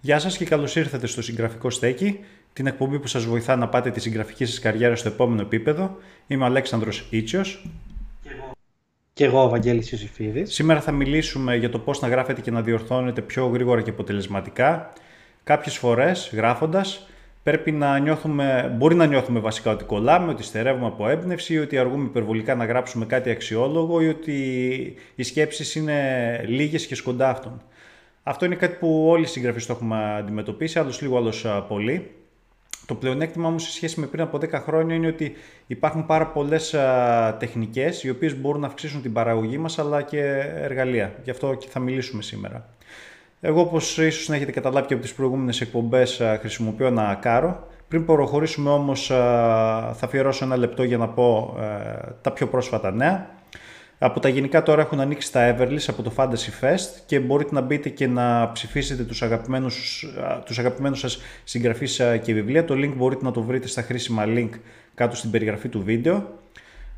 Γεια σας και καλώς ήρθατε στο Συγγραφικό Στέκι, την εκπομπή που σας βοηθά να πάτε τη συγγραφική σας καριέρα στο επόμενο επίπεδο. Είμαι ο Αλέξανδρος Ήτσιος. Και εγώ ο Βαγγέλης Ιωσήφιδης. Σήμερα θα μιλήσουμε για το πώς να γράφετε και να διορθώνετε πιο γρήγορα και αποτελεσματικά. Κάποιες φορές, γράφοντας, πρέπει να νιώθουμε, μπορεί να νιώθουμε βασικά ότι κολλάμε, ότι στερεύουμε από έμπνευση ή ότι αργούμε υπερβολικά να γράψουμε κάτι αξιόλογο ή ότι οι σκέψεις είναι λίγες και σκοντάφτων. Αυτό είναι κάτι που όλοι οι συγγραφείς το έχουμε αντιμετωπίσει, άλλος λίγο, άλλος πολύ. Το πλεονέκτημα όμως σε σχέση με πριν από 10 χρόνια είναι ότι υπάρχουν πάρα πολλές τεχνικές οι οποίες μπορούν να αυξήσουν την παραγωγή μας αλλά και εργαλεία. Γι' αυτό και θα μιλήσουμε σήμερα. Εγώ όπως ίσως να έχετε καταλάβει και από τις προηγούμενες εκπομπές χρησιμοποιώ ένα κάρο. Πριν προχωρήσουμε όμως θα αφιερώσω ένα λεπτό για να πω ε, τα πιο πρόσφατα νέα. Από τα γενικά τώρα έχουν ανοίξει τα Everlist από το Fantasy Fest και μπορείτε να μπείτε και να ψηφίσετε τους αγαπημένους, τους αγαπημένους σας συγγραφείς και βιβλία. Το link μπορείτε να το βρείτε στα χρήσιμα link κάτω στην περιγραφή του βίντεο.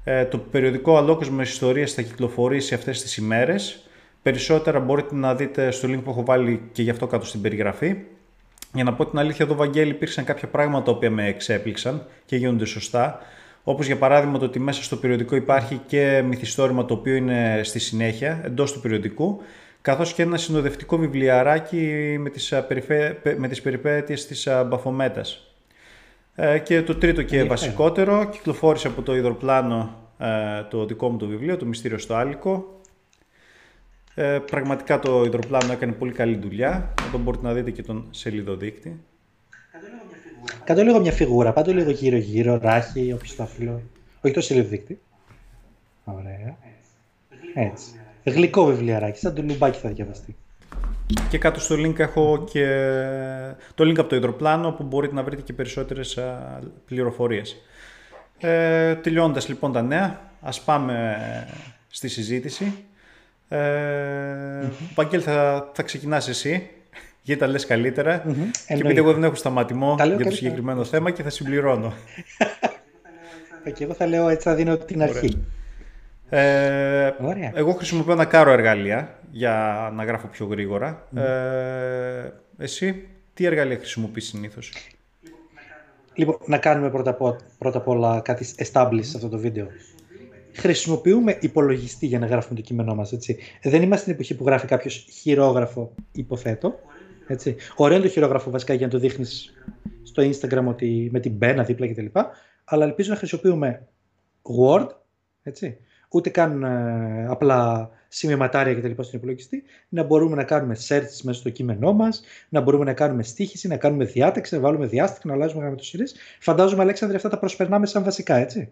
Ε, το περιοδικό Αλόκοσμο Ιστορίες θα κυκλοφορήσει αυτές τις ημέρες. Περισσότερα μπορείτε να δείτε στο link που έχω βάλει και γι' αυτό κάτω στην περιγραφή. Για να πω την αλήθεια, εδώ, Βαγγέλη, υπήρξαν κάποια πράγματα τα οποία με εξέπληξαν και γίνονται σωστά. Όπως για παράδειγμα το ότι μέσα στο περιοδικό υπάρχει και μυθιστόρημα το οποίο είναι στη συνέχεια εντός του περιοδικού καθώς και ένα συνοδευτικό βιβλιαράκι με τις, περιφέ... με τις περιπέτειες της Μπαφομέτας. Ε, και το τρίτο και βασικότερο, κυκλοφόρησε από το υδροπλάνο ε, το δικό μου το βιβλίο, το Μυστήριο στο Άλικο. Ε, πραγματικά το υδροπλάνο έκανε πολύ καλή δουλειά. Εδώ μπορείτε να δείτε και τον σελίδοδείκτη. Κάτω λίγο μια φιγούρα, πάντω λίγο γύρω-γύρω, ράχη, οπισθόφυλλο. Όχι το σελίδι Ωραία. Έτσι. Γλυκό βιβλιαράκι, σαν το λουμπάκι θα διαβαστεί. Και κάτω στο link έχω και το link από το υδροπλάνο που μπορείτε να βρείτε και περισσότερες πληροφορίες. Ε, τελειώνοντας λοιπόν τα νέα, ας πάμε στη συζήτηση. Ε, Παγγέλ, θα, θα ξεκινάς εσύ γιατί τα λες καλύτερα mm-hmm. και επειδή εγώ δεν έχω σταματημό για το συγκεκριμένο θέμα και θα συμπληρώνω. και εγώ θα λέω έτσι θα δίνω την αρχή. Ε, Εγώ χρησιμοποιώ ένα κάρο εργαλεία για να γράφω πιο γρήγορα. Ε, εσύ τι εργαλεία χρησιμοποιείς συνήθως; Λοιπόν, να κάνουμε πρώτα, πρώτα απ' όλα κάτι establish σε αυτό το βίντεο. Χρησιμοποιούμε υπολογιστή για να γράφουμε το κείμενό μας, έτσι. Δεν είμαστε στην εποχή που γράφει κάποιος χειρόγραφο, υποθέτω. Έτσι. Ωραίο είναι το χειρόγραφο βασικά για να το δείχνεις στο Instagram ότι με την πένα δίπλα κτλ. Αλλά ελπίζω να χρησιμοποιούμε Word, έτσι, ούτε καν ε, απλά σημειωματάρια κτλ. στον υπολογιστή, να μπορούμε να κάνουμε search μέσα στο κείμενό μας, να μπορούμε να κάνουμε στίχηση, να κάνουμε διάταξη, να βάλουμε διάστημα, να αλλάζουμε γραμματοσυρέ. Φαντάζομαι, Αλέξανδρε, αυτά τα προσπερνάμε σαν βασικά, έτσι.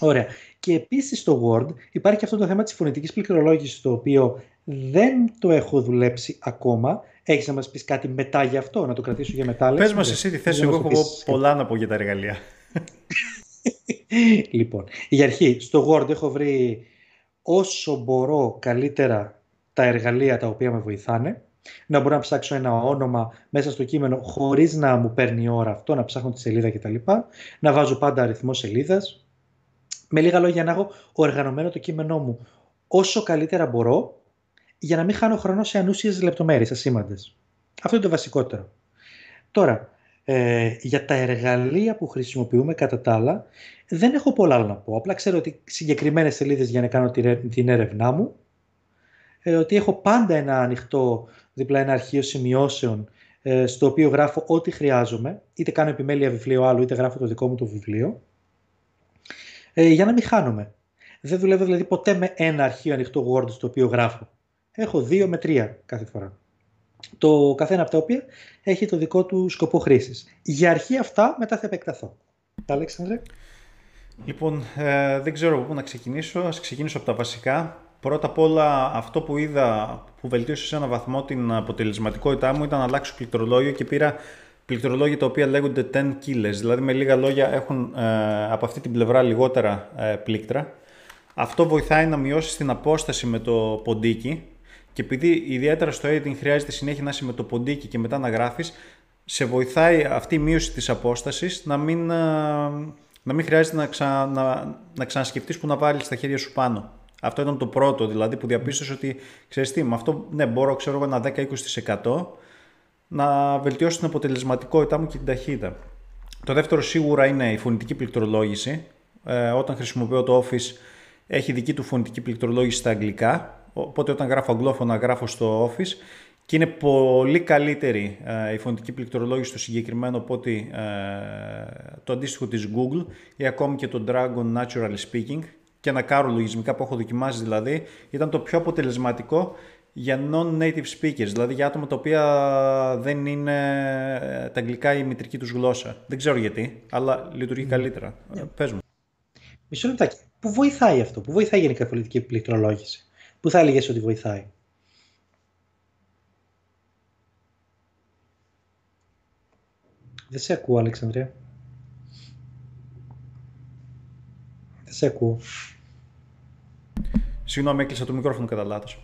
Ωραία. Και επίσης στο Word υπάρχει αυτό το θέμα της φωνητικής πληκτρολόγησης, το οποίο δεν το έχω δουλέψει ακόμα. Έχεις να μας πεις κάτι μετά γι' αυτό, να το κρατήσω για μετά. Πες μας εσύ τη θέση, εγώ έχω πολλά να πω για τα εργαλεία. λοιπόν, για αρχή, στο Word έχω βρει όσο μπορώ καλύτερα τα εργαλεία τα οποία με βοηθάνε. Να μπορώ να ψάξω ένα όνομα μέσα στο κείμενο χωρίς να μου παίρνει ώρα αυτό, να ψάχνω τη σελίδα κτλ. Να βάζω πάντα αριθμό σελίδας. Με λίγα λόγια να έχω οργανωμένο το κείμενό μου όσο καλύτερα μπορώ για να μην χάνω χρόνο σε ανούσιες λεπτομέρειες, ασήμαντες. Αυτό είναι το βασικότερο. Τώρα, ε, για τα εργαλεία που χρησιμοποιούμε κατά τα άλλα, δεν έχω πολλά να πω. Απλά ξέρω ότι συγκεκριμένες σελίδες για να κάνω την έρευνά μου, ε, ότι έχω πάντα ένα ανοιχτό, δίπλα ένα αρχείο σημειώσεων, ε, στο οποίο γράφω ό,τι χρειάζομαι, είτε κάνω επιμέλεια βιβλίου άλλου, είτε γράφω το δικό μου το βιβλίο, ε, για να μην χάνομαι. Δεν δουλεύω δηλαδή ποτέ με ένα αρχείο ανοιχτό Word στο οποίο γράφω. Έχω δύο με τρία κάθε φορά. Το καθένα από τα οποία έχει το δικό του σκοπό χρήσης. Για αρχή αυτά, μετά θα επεκταθώ. Τα Αλέξανδρε. Λοιπόν, ε, δεν ξέρω από πού να ξεκινήσω. Ας ξεκινήσω από τα βασικά. Πρώτα απ' όλα, αυτό που είδα που βελτίωσε σε έναν βαθμό την αποτελεσματικότητά μου ήταν να αλλάξω πληκτρολόγιο και πήρα πληκτρολόγια τα οποία λέγονται 10 κύλες. Δηλαδή, με λίγα λόγια, έχουν ε, από αυτή την πλευρά λιγότερα ε, πλήκτρα. Αυτό βοηθάει να μειώσεις την απόσταση με το ποντίκι και επειδή ιδιαίτερα στο editing χρειάζεται συνέχεια να είσαι με το ποντίκι και μετά να γράφεις, σε βοηθάει αυτή η μείωση της απόστασης να μην, ε, να μην χρειάζεται να, ξα, να, να ξανασκεφτείς που να βάλεις τα χέρια σου πάνω. Αυτό ήταν το πρώτο δηλαδή που διαπίστωσε ότι ξέρεις τι, με αυτό ναι, μπορώ ξέρω ένα 10-20% να βελτιώσω την αποτελεσματικότητά μου και την ταχύτητα. Το δεύτερο σίγουρα είναι η φωνητική πληκτρολόγηση. Ε, όταν χρησιμοποιώ το Office έχει δική του φωνητική πληκτρολόγηση στα αγγλικά, οπότε όταν γράφω αγγλόφωνα γράφω στο Office και είναι πολύ καλύτερη ε, η φωνητική πληκτρολόγηση στο συγκεκριμένο από ότι ε, το αντίστοιχο της Google ή ακόμη και το Dragon Natural Speaking και ένα κάρο λογισμικά που έχω δοκιμάσει δηλαδή ήταν το πιο αποτελεσματικό για non-native speakers, δηλαδή για άτομα τα οποία δεν είναι ε, τα αγγλικά η μητρική τους γλώσσα. Δεν ξέρω γιατί, αλλά λειτουργεί καλύτερα. Yeah. Πες μου. Μισό λεπτάκι. Πού βοηθάει αυτό, πού βοηθάει γενικά η πολιτική πληκτρολόγηση; Πού θα έλεγες ότι βοηθάει; Δεν σε ακούω, Αλεξανδρία. Δεν σε ακούω. Συγγνώμη, έκλεισα το μικρόφωνο κατά λάθος.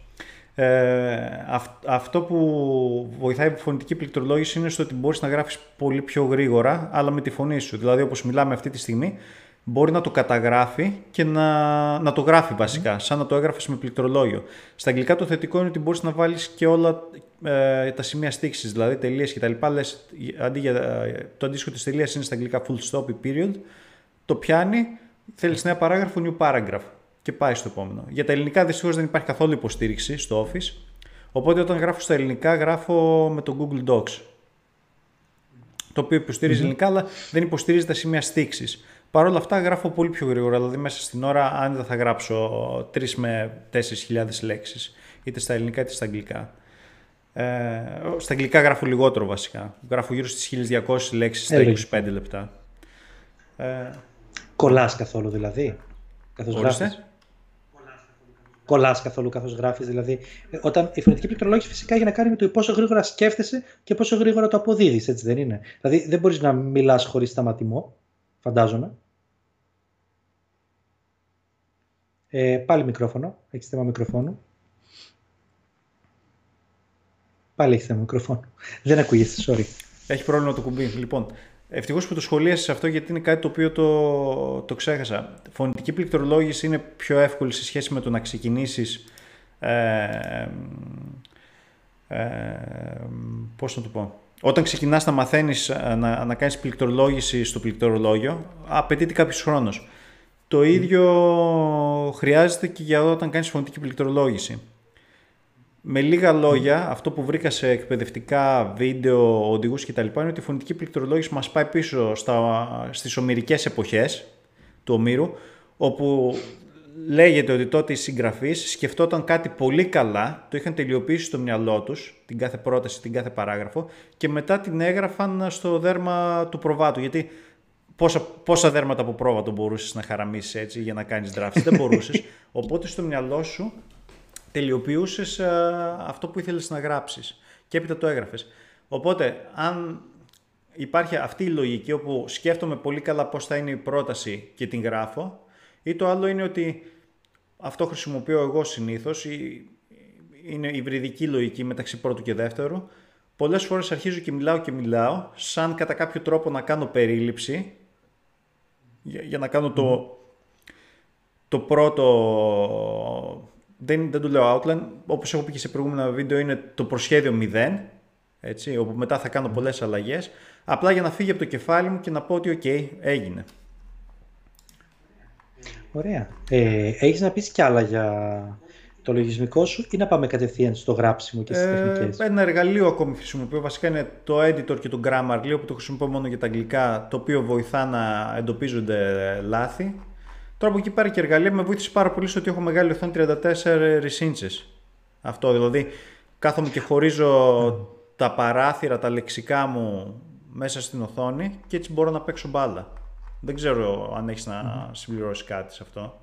Ε, αυτό που βοηθάει η φωνητική πληκτρολόγηση είναι στο ότι μπορείς να γράφεις πολύ πιο γρήγορα, αλλά με τη φωνή σου. Δηλαδή, όπως μιλάμε αυτή τη στιγμή, μπορεί να το καταγράφει και να, να το γράφει βασικά, σαν να το έγραφες με πληκτρολόγιο. Στα αγγλικά το θετικό είναι ότι μπορείς να βάλεις και όλα ε, τα σημεία στίξης, δηλαδή τελείες και τα λοιπά. Λες, αντί για, ε, το αντίστοιχο της τελείας είναι στα αγγλικά full stop ή period, το πιάνει, θέλεις νέα παράγραφο, new paragraph και πάει στο επόμενο. Για τα ελληνικά δυστυχώς δεν υπάρχει καθόλου υποστήριξη στο Office, οπότε όταν γράφω στα ελληνικά γράφω με το Google Docs. Το οποίο ελληνικά, αλλά δεν υποστηρίζει τα σημεία στήξης. Παρ' όλα αυτά γράφω πολύ πιο γρήγορα, δηλαδή μέσα στην ώρα αν δεν θα γράψω 3 με 4 χιλιάδες λέξεις, είτε στα ελληνικά είτε στα αγγλικά. Ε, στα αγγλικά γράφω λιγότερο βασικά. Γράφω γύρω στις 1200 λέξεις στα 25 λεπτά. Ε, Κολλάς καθόλου δηλαδή, καθώς γράφεις. Κολλάς καθόλου καθώς γράφεις. Δηλαδή, ε, όταν η φωνητική πληκτρολόγηση φυσικά έχει να κάνει με το πόσο γρήγορα σκέφτεσαι και πόσο γρήγορα το αποδίδεις, έτσι δεν είναι. Δηλαδή, δεν μπορείς να μιλάς χωρίς σταματημό φαντάζομαι. Ε, πάλι μικρόφωνο. Έχει θέμα μικροφώνου. Πάλι έχει θέμα μικροφώνου. Δεν ακούγεσαι, sorry. Έχει πρόβλημα το κουμπί. Λοιπόν, ευτυχώς που το σχολίασες αυτό γιατί είναι κάτι το οποίο το, το ξέχασα. Φωνητική πληκτρολόγηση είναι πιο εύκολη σε σχέση με το να ξεκινήσεις. Ε, ε, πώς να το πω όταν ξεκινάς να μαθαίνεις ε, να, να κάνεις πληκτρολόγηση στο πληκτρολόγιο, απαιτείται κάποιος χρόνος. Το ίδιο χρειάζεται και για όταν κάνεις φωνητική πληκτρολόγηση. Με λίγα λόγια, αυτό που βρήκα σε εκπαιδευτικά βίντεο, οδηγούς κτλ. είναι ότι η φωνητική πληκτρολόγηση μας πάει πίσω στα, στις ομυρικές εποχές του ομήρου, όπου λέγεται ότι τότε οι συγγραφείς σκεφτόταν κάτι πολύ καλά, το είχαν τελειοποιήσει στο μυαλό τους, την κάθε πρόταση, την κάθε παράγραφο, και μετά την έγραφαν στο δέρμα του προβάτου. Γιατί πόσα, πόσα δέρματα από πρόβατο μπορούσες να χαραμίσεις έτσι για να κάνεις draft, δεν μπορούσες. Οπότε στο μυαλό σου τελειοποιούσες ε, αυτό που ήθελες να γράψεις. Και έπειτα το έγραφες. Οπότε, αν υπάρχει αυτή η λογική όπου σκέφτομαι πολύ καλά πώς θα είναι η πρόταση και την γράφω, ή το άλλο είναι ότι αυτό χρησιμοποιώ εγώ συνήθως, είναι η βρυδική λογική μεταξύ πρώτου και δεύτερου. Πολλές φορές αρχίζω και μιλάω και μιλάω, σαν κατά κάποιο τρόπο να κάνω περίληψη, για, να κάνω το, το πρώτο, δεν, δεν το λέω outline, όπως έχω πει και σε προηγούμενα βίντεο, είναι το προσχέδιο 0, έτσι, όπου μετά θα κάνω πολλές αλλαγές, απλά για να φύγει από το κεφάλι μου και να πω ότι ok, έγινε. Ωραία. Ε, έχεις να πεις κι άλλα για το λογισμικό σου ή να πάμε κατευθείαν στο γράψιμο και στις ε, τεχνικές; Ένα εργαλείο ακόμη χρησιμοποιώ. Βασικά είναι το editor και το Grammarly που το χρησιμοποιώ μόνο για τα αγγλικά, το οποίο βοηθά να εντοπίζονται λάθη. Τώρα από εκεί πέρα και εργαλεία με βοήθησε πάρα πολύ στο ότι έχω μεγάλη οθόνη 34 inches. Αυτό δηλαδή κάθομαι και χωρίζω τα παράθυρα, τα λεξικά μου μέσα στην οθόνη και έτσι μπορώ να παίξω μπάλα. Δεν ξέρω αν έχεις να συμπληρώσεις κάτι σε αυτό.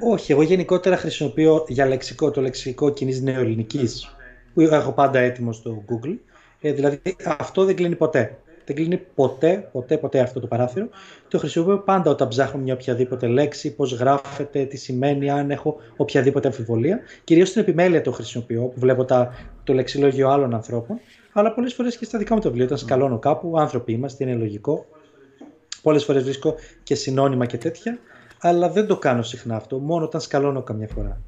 Όχι, εγώ γενικότερα χρησιμοποιώ για λεξικό το λεξικό κοινή νεοελληνικής που έχω πάντα έτοιμο στο Google. Ε, δηλαδή αυτό δεν κλείνει ποτέ. Δεν κλείνει ποτέ, ποτέ, ποτέ αυτό το παράθυρο. Το χρησιμοποιώ πάντα όταν ψάχνω μια οποιαδήποτε λέξη, πώς γράφεται, τι σημαίνει, αν έχω οποιαδήποτε αμφιβολία. Κυρίως στην επιμέλεια το χρησιμοποιώ, που βλέπω τα, το λεξιλόγιο άλλων ανθρώπων αλλά πολλές φορές και στα δικά μου τα βιβλία, όταν σκαλώνω κάπου, άνθρωποι είμαστε, είναι λογικό. Πολλές φορές βρίσκω και συνώνυμα και τέτοια, αλλά δεν το κάνω συχνά αυτό, μόνο όταν σκαλώνω καμιά φορά.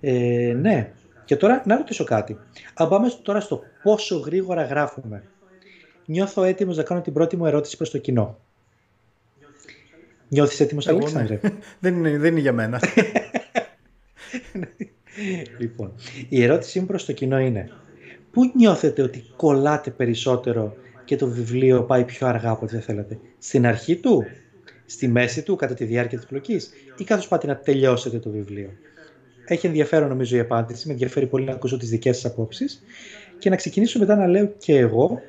Ε, ναι, Και τώρα να ρωτήσω κάτι. Αν πάμε τώρα στο πόσο γρήγορα γράφουμε. Νιώθω έτοιμος να κάνω την πρώτη μου ερώτηση προς το κοινό. Νιώθεις έτοιμος, Εγώ, ναι. Αλέξανδρε. δεν, είναι, δεν είναι για μένα. λοιπόν, η ερώτησή μου προς το κοινό είναι Πού νιώθετε ότι κολλάτε περισσότερο και το βιβλίο πάει πιο αργά από ό,τι θα θέλατε; Στην αρχή του, στη μέση του, κατά τη διάρκεια της πλοκής; Ή καθώς πάτε να τελειώσετε το βιβλίο; Έχει ενδιαφέρον νομίζω η απάντηση, με ενδιαφέρει πολύ να ακούσω τις δικές σας απόψεις και να ξεκινήσω μετά να λέω και εγώ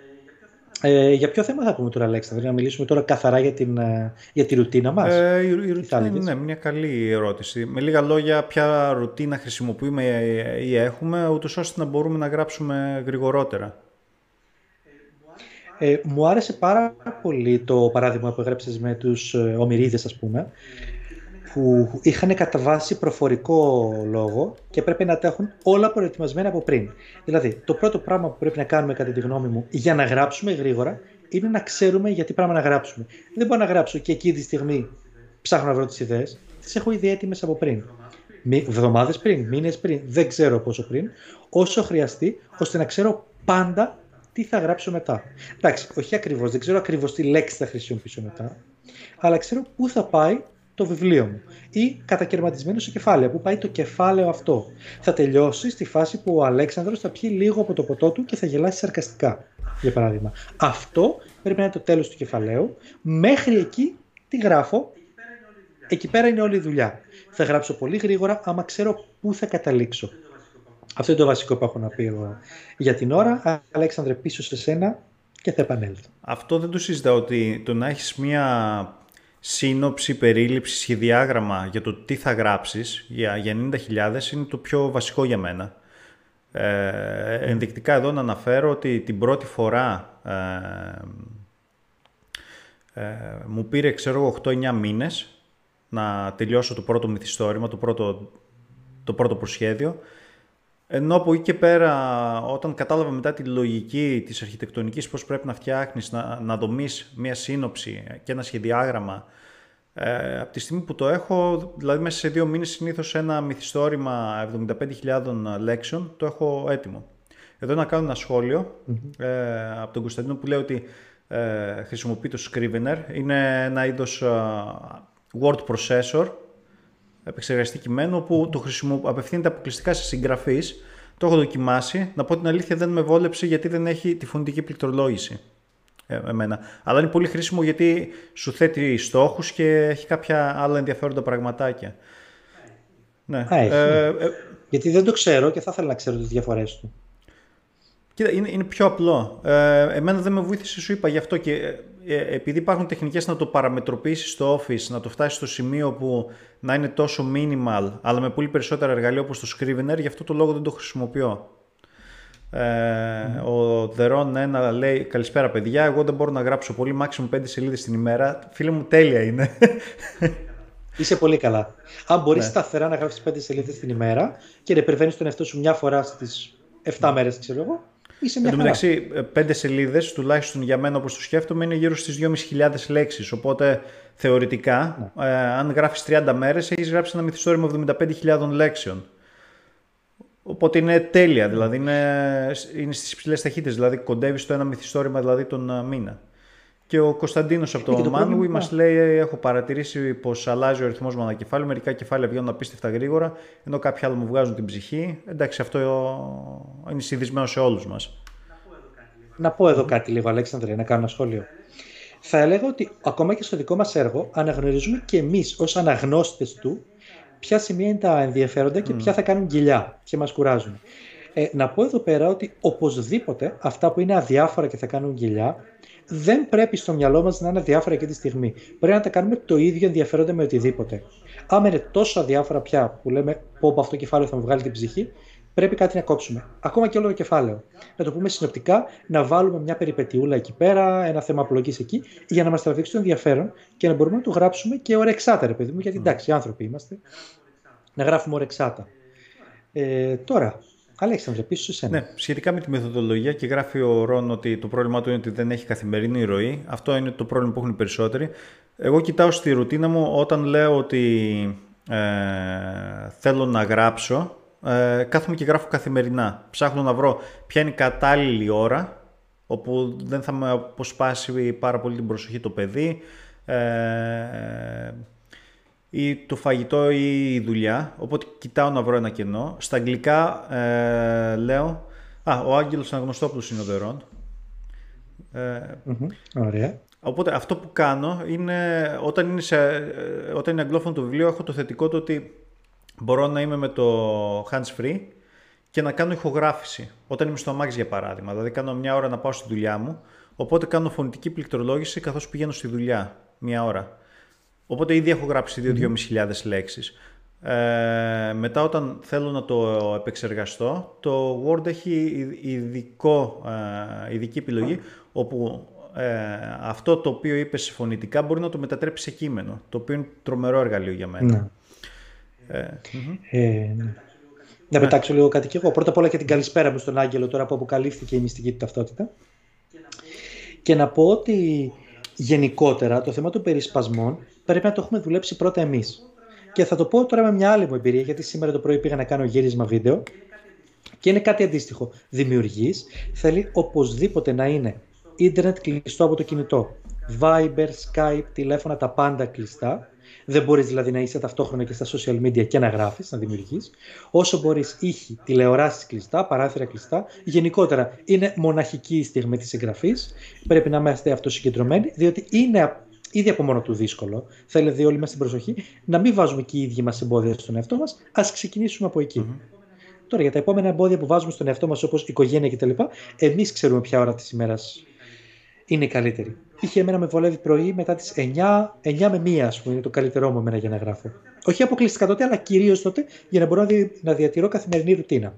ε, για ποιο θέμα θα πούμε τώρα, Αλέξανδρε, να μιλήσουμε τώρα καθαρά για, την, ε, για τη ρουτίνα μας; Ε, η, η θα ρουτίνα έλεγες; είναι ναι, μια καλή ερώτηση. Με λίγα λόγια, ποια ρουτίνα χρησιμοποιούμε ή έχουμε, ούτως ώστε να μπορούμε να γράψουμε γρηγορότερα. Ε, μου άρεσε πάρα πολύ το παράδειγμα που έγραψες με τους ε, ομοιρίδες, ας πούμε, που είχαν κατά βάση προφορικό λόγο και πρέπει να τα έχουν όλα προετοιμασμένα από πριν. Δηλαδή, το πρώτο πράγμα που πρέπει να κάνουμε, κατά τη γνώμη μου, για να γράψουμε γρήγορα, είναι να ξέρουμε γιατί πράγμα να γράψουμε. Δεν μπορώ να γράψω και εκεί τη στιγμή ψάχνω να βρω τις ιδέες. Τις έχω ήδη έτοιμες από πριν. Εβδομάδες πριν, μήνες πριν, δεν ξέρω πόσο πριν, όσο χρειαστεί, ώστε να ξέρω πάντα τι θα γράψω μετά. Εντάξει, όχι ακριβώς, δεν ξέρω ακριβώς τι λέξη θα χρησιμοποιήσω μετά, αλλά ξέρω πού θα πάει το βιβλίο μου ή κατακαιρματισμένο σε κεφάλαια, πού πάει το κεφάλαιο αυτό. Θα τελειώσει στη φάση που ο Αλέξανδρος θα πιει λίγο από το ποτό του και θα γελάσει σαρκαστικά, για παράδειγμα. Αυτό πρέπει να είναι το τέλος του κεφαλαίου. Μέχρι εκεί τι γράφω, εκεί πέρα είναι όλη η δουλειά. Θα γράψω πολύ γρήγορα άμα ξέρω πού θα καταλήξω. Αυτό είναι το βασικό που έχω να πει εγώ για την ώρα. Αλέξανδρε, πίσω σε σένα και θα επανέλθω. Αυτό δεν το συζητάω ότι το να έχεις μία σύνοψη, περίληψη, σχεδιάγραμμα για το τι θα γράψεις για, για 90.000 είναι το πιο βασικό για μένα. Ε, ενδεικτικά εδώ να αναφέρω ότι την πρώτη φορά ε, ε, μου πήρε ξέρω εγώ 8-9 μήνες να τελειώσω το πρώτο μυθιστόρημα, το πρώτο, το πρώτο προσχέδιο ενώ από εκεί και πέρα, όταν κατάλαβα μετά τη λογική της αρχιτεκτονικής πώς πρέπει να φτιάχνεις, να, να δομείς μία σύνοψη και ένα σχεδιάγραμμα, ε, από τη στιγμή που το έχω, δηλαδή μέσα σε δύο μήνες συνήθως ένα μυθιστόρημα 75.000 λέξεων, το έχω έτοιμο. Εδώ να κάνω ένα σχόλιο ε, από τον Κωνσταντίνο που λέει ότι ε, χρησιμοποιεί το Scrivener. Είναι ένα είδος ε, word processor επεξεργαστή κειμένο που το χρησιμο... απευθύνεται αποκλειστικά σε συγγραφείς. Το έχω δοκιμάσει. Να πω την αλήθεια δεν με βόλεψε γιατί δεν έχει τη φωνητική πληκτρολόγηση. Ε, εμένα. Αλλά είναι πολύ χρήσιμο γιατί σου θέτει στόχους και έχει κάποια άλλα ενδιαφέροντα πραγματάκια. Ναι. Α, έχει. Ε, ε, γιατί δεν το ξέρω και θα ήθελα να ξέρω τις διαφορές του. Κοίτα, είναι, είναι πιο απλό. Ε, εμένα δεν με βοήθησε, σου είπα γι' αυτό και ε, επειδή υπάρχουν τεχνικές να το παραμετροποιήσεις στο Office, να το φτάσεις στο σημείο που να είναι τόσο minimal, αλλά με πολύ περισσότερα εργαλεία όπως το Scrivener, γι' αυτό το λόγο δεν το χρησιμοποιώ. Ε, Ο Δερόν ένα λέει Καλησπέρα παιδιά. Εγώ δεν μπορώ να γράψω πολύ, maximum 5 σελίδες την ημέρα. Φίλε μου, τέλεια είναι. Είσαι πολύ καλά. Αν μπορείς ναι. σταθερά να γράψεις 5 σελίδες την ημέρα και να υπερβαίνει τον εαυτό σου μια φορά στις 7 μέρες, ξέρω εγώ, είσαι μια Εν τω μεταξύ, 5 σελίδες, τουλάχιστον για μένα όπως το σκέφτομαι, είναι γύρω στις 2.500 λέξεις. Οπότε θεωρητικά, ναι. ε, αν γράφεις 30 μέρες, έχεις γράψει ένα μυθιστόρημα 75.000 λέξεων. Οπότε είναι τέλεια, δηλαδή είναι, είναι στις υψηλές ταχύτητες, δηλαδή κοντεύεις στο ένα μυθιστόρημα δηλαδή τον μήνα. Και ο Κωνσταντίνος από το Manway μας λέει έχω παρατηρήσει πως αλλάζει ο αριθμός μου ανακεφάλαιο, μερικά κεφάλαια βγαίνουν απίστευτα γρήγορα, ενώ κάποια άλλα μου βγάζουν την ψυχή. Εντάξει, αυτό είναι συνδυσμένο σε όλους μας. Να πω εδώ κάτι λίγο, Αλέξανδρε, να κάνω ένα σχόλιο. Θα έλεγα ότι ακόμα και στο δικό μας έργο αναγνωρίζουμε και εμείς ως αναγνώστες του ποια σημεία είναι τα ενδιαφέροντα και ποια θα κάνουν κοιλιά και μας κουράζουν. Ε, να πω εδώ πέρα ότι οπωσδήποτε αυτά που είναι αδιάφορα και θα κάνουν κοιλιά δεν πρέπει στο μυαλό μας να είναι αδιάφορα εκείνη τη στιγμή. Πρέπει να τα κάνουμε το ίδιο ενδιαφέροντα με οτιδήποτε. Άμα είναι τόσο αδιάφορα πια που λέμε πω από αυτό το κεφάλαιο θα μου βγάλει την ψυχή, πρέπει κάτι να κόψουμε. Ακόμα και όλο το κεφάλαιο. Να το πούμε συνοπτικά, να βάλουμε μια περιπετιούλα εκεί πέρα, ένα θέμα απλογής εκεί, για να μας τραβήξει το ενδιαφέρον και να μπορούμε να το γράψουμε και ωρεξάτα, ρε παιδί μου, γιατί εντάξει, άνθρωποι είμαστε. Να γράφουμε ωρεξάτα. Ε, τώρα, Αλέξανδρε, πίσω σε σένα. Ναι, σχετικά με τη μεθοδολογία και γράφει ο Ρόν ότι το πρόβλημά του είναι ότι δεν έχει καθημερινή ροή. Αυτό είναι το πρόβλημα που έχουν οι περισσότεροι. Εγώ κοιτάω στη ρουτίνα μου όταν λέω ότι ε, θέλω να γράψω ε, κάθομαι και γράφω καθημερινά. Ψάχνω να βρω ποια είναι η κατάλληλη ώρα, όπου δεν θα με αποσπάσει πάρα πολύ την προσοχή το παιδί, ε, ή το φαγητό ή η δουλειά, οπότε κοιτάω να βρω ένα κενό. Στα αγγλικά ε, λέω... Α, ο Άγγελος Αναγνωστόπουλος είναι ο Δερόν. Ε, Ωραία. Οπότε αυτό που κάνω είναι, όταν είναι, σε, όταν είναι αγγλόφωνο το βιβλίο, έχω το θετικό το ότι μπορώ να είμαι με το hands free και να κάνω ηχογράφηση. Όταν είμαι στο αμάξι για παράδειγμα, δηλαδή κάνω μια ώρα να πάω στη δουλειά μου, οπότε κάνω φωνητική πληκτρολόγηση καθώς πηγαίνω στη δουλειά μια ώρα. Οπότε ήδη έχω γράψει 2-2.500 λέξεις. Ε, μετά όταν θέλω να το επεξεργαστώ, το Word έχει ειδικό, ε, ειδική επιλογή όπου ε, αυτό το οποίο είπες φωνητικά μπορεί να το μετατρέψει σε κείμενο, το οποίο είναι τρομερό εργαλείο για μένα. Ναι. Ε, ε, ναι. Να πετάξω λίγο κάτι και εγώ. Πρώτα απ' όλα και την καλησπέρα μου στον Άγγελο τώρα που αποκαλύφθηκε η μυστική του ταυτότητα. Και να πω ότι γενικότερα το θέμα των περισπασμών πρέπει να το έχουμε δουλέψει πρώτα εμείς. Και θα το πω τώρα με μια άλλη μου εμπειρία, γιατί σήμερα το πρωί πήγα να κάνω γύρισμα βίντεο και είναι κάτι αντίστοιχο. Δημιουργή θέλει οπωσδήποτε να είναι ίντερνετ κλειστό από το κινητό. Viber, Skype, τηλέφωνα, τα πάντα κλειστά. Δεν μπορείς δηλαδή να είσαι ταυτόχρονα και στα social media και να γράφεις, να δημιουργείς. Όσο μπορείς, ήχη, τηλεοράσεις κλειστά, παράθυρα κλειστά. Γενικότερα είναι μοναχική η στιγμή της εγγραφής. Πρέπει να είμαστε αυτοσυγκεντρωμένοι, διότι είναι ήδη από μόνο του δύσκολο. Θέλει όλοι μας την προσοχή να μην βάζουμε και οι ίδιοι μας εμπόδια στον εαυτό μας. Α ξεκινήσουμε από εκεί. Τώρα για τα επόμενα εμπόδια που βάζουμε στον εαυτό μας, όπως οικογένεια κτλ., εμείς ξέρουμε ποια ώρα της ημέρας είναι η καλύτερη. Είχε εμένα με βολεύει πρωί μετά τις 9, 9 με 1, ας πούμε, είναι το καλύτερό μου εμένα για να γράφω. Όχι αποκλειστικά τότε, αλλά κυρίως τότε για να μπορώ να διατηρώ καθημερινή ρουτίνα.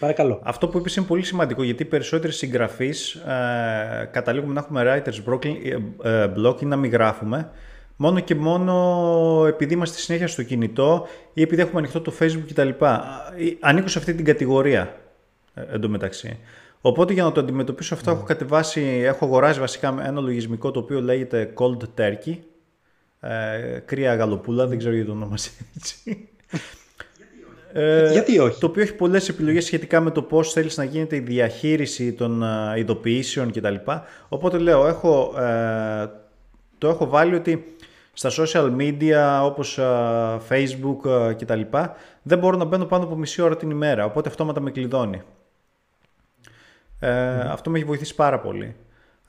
Παρακαλώ. Αυτό που είπες είναι πολύ σημαντικό γιατί οι περισσότεροι συγγραφείς ε, καταλήγουμε να έχουμε writer's block, ε, ε, block ή να μην γράφουμε μόνο και μόνο επειδή είμαστε συνέχεια στο κινητό ή επειδή έχουμε ανοιχτό το facebook κτλ. Ε, ανήκω σε αυτή την κατηγορία ε, εντωμεταξύ. Οπότε για να το αντιμετωπίσω αυτό έχω κατεβάσει, έχω αγοράσει βασικά ένα λογισμικό το οποίο λέγεται Cold Turkey. Ε, κρύα γαλοπούλα, δεν ξέρω γιατί το ονομάζει έτσι. Ε, γιατί όχι; Το οποίο έχει πολλές επιλογές σχετικά με το πώς θέλεις να γίνεται η διαχείριση των ε, ειδοποιήσεων κτλ. Οπότε λέω, έχω, ε, το έχω βάλει ότι στα social media όπως ε, facebook κτλ. δεν μπορώ να μπαίνω πάνω από μισή ώρα την ημέρα, οπότε αυτόματα με κλειδώνει. Ε, Αυτό με έχει βοηθήσει πάρα πολύ.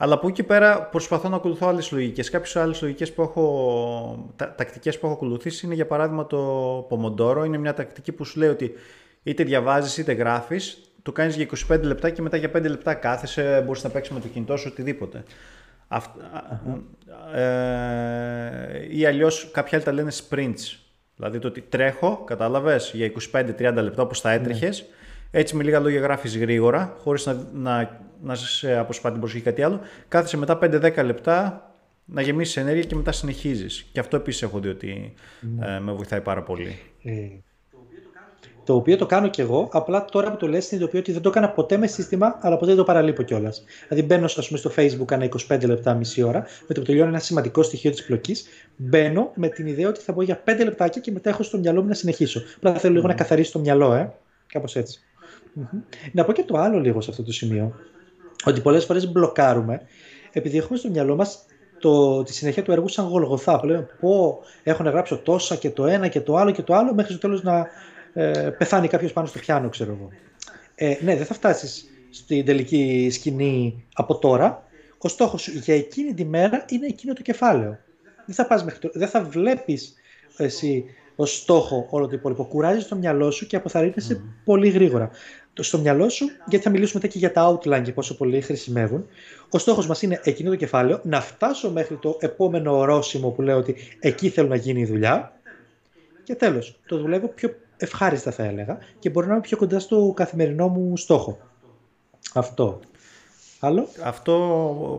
Αλλά από εκεί πέρα προσπαθώ να ακολουθώ άλλες λογικές. Κάποιες άλλες λογικές που έχω, τα, τακτικές που έχω ακολουθήσει είναι για παράδειγμα το Pomodoro. Είναι μια τακτική που σου λέει ότι είτε διαβάζεις είτε γράφεις, το κάνεις για 25 λεπτά και μετά για 5 λεπτά κάθεσαι, μπορείς να παίξεις με το κινητό σου οτιδήποτε. ε, ή αλλιώς κάποιοι άλλοι τα λένε sprints. Δηλαδή το ότι τρέχω, κατάλαβες, για 25-30 λεπτά όπως θα έτρεχες. Ναι. Έτσι με λίγα λόγια γράφεις γρήγορα, χωρίς να, να, να σε αποσπά την προσοχή κάτι άλλο. Κάθεσαι μετά 5-10 λεπτά να γεμίσεις ενέργεια και μετά συνεχίζεις. Και αυτό επίσης έχω δει ότι ναι. ε, με βοηθάει πάρα πολύ. Ε, το οποίο το κάνω κι εγώ, απλά τώρα που το λες συνειδητοποιώ ότι δεν το έκανα ποτέ με σύστημα, αλλά ποτέ δεν το παραλείπω κιόλας. Δηλαδή μπαίνω ας πούμε, στο Facebook ένα 25 λεπτά, μισή ώρα, με το που τελειώνει ένα σημαντικό στοιχείο της πλοκής, μπαίνω με την ιδέα ότι θα πω για 5 λεπτάκια και μετά έχω στο μυαλό μου να συνεχίσω. Απλά θέλω λίγο να καθαρίσω το μυαλό, ε. Κάπως έτσι. Να πω και το άλλο λίγο σε αυτό το σημείο. Ότι πολλές φορές μπλοκάρουμε επειδή έχουμε στο μυαλό μας τη συνέχεια του έργου σαν γολγοθά. Που λέμε πω έχω να γράψω τόσα και το ένα και το άλλο και το άλλο μέχρι στο τέλος να ε, πεθάνει κάποιος πάνω στο πιάνο, ξέρω εγώ. Ε, ναι, δεν θα φτάσεις στην τελική σκηνή από τώρα. Ο στόχος σου για εκείνη τη μέρα είναι εκείνο το κεφάλαιο. Δεν θα, πας μέχρι το, δεν θα βλέπεις εσύ ως στόχο όλο το υπόλοιπο. Κουράζεις το μυαλό σου και αποθαρρύνεσαι πολύ γρήγορα στο μυαλό σου, γιατί θα μιλήσουμε μετά και για τα outline και πόσο πολύ χρησιμεύουν. Ο στόχος μας είναι εκείνο το κεφάλαιο, να φτάσω μέχρι το επόμενο ορόσημο που λέω ότι εκεί θέλω να γίνει η δουλειά. Και τέλος, το δουλεύω πιο ευχάριστα θα έλεγα και μπορεί να είμαι πιο κοντά στο καθημερινό μου στόχο. Αυτό. Άλλο; Αυτό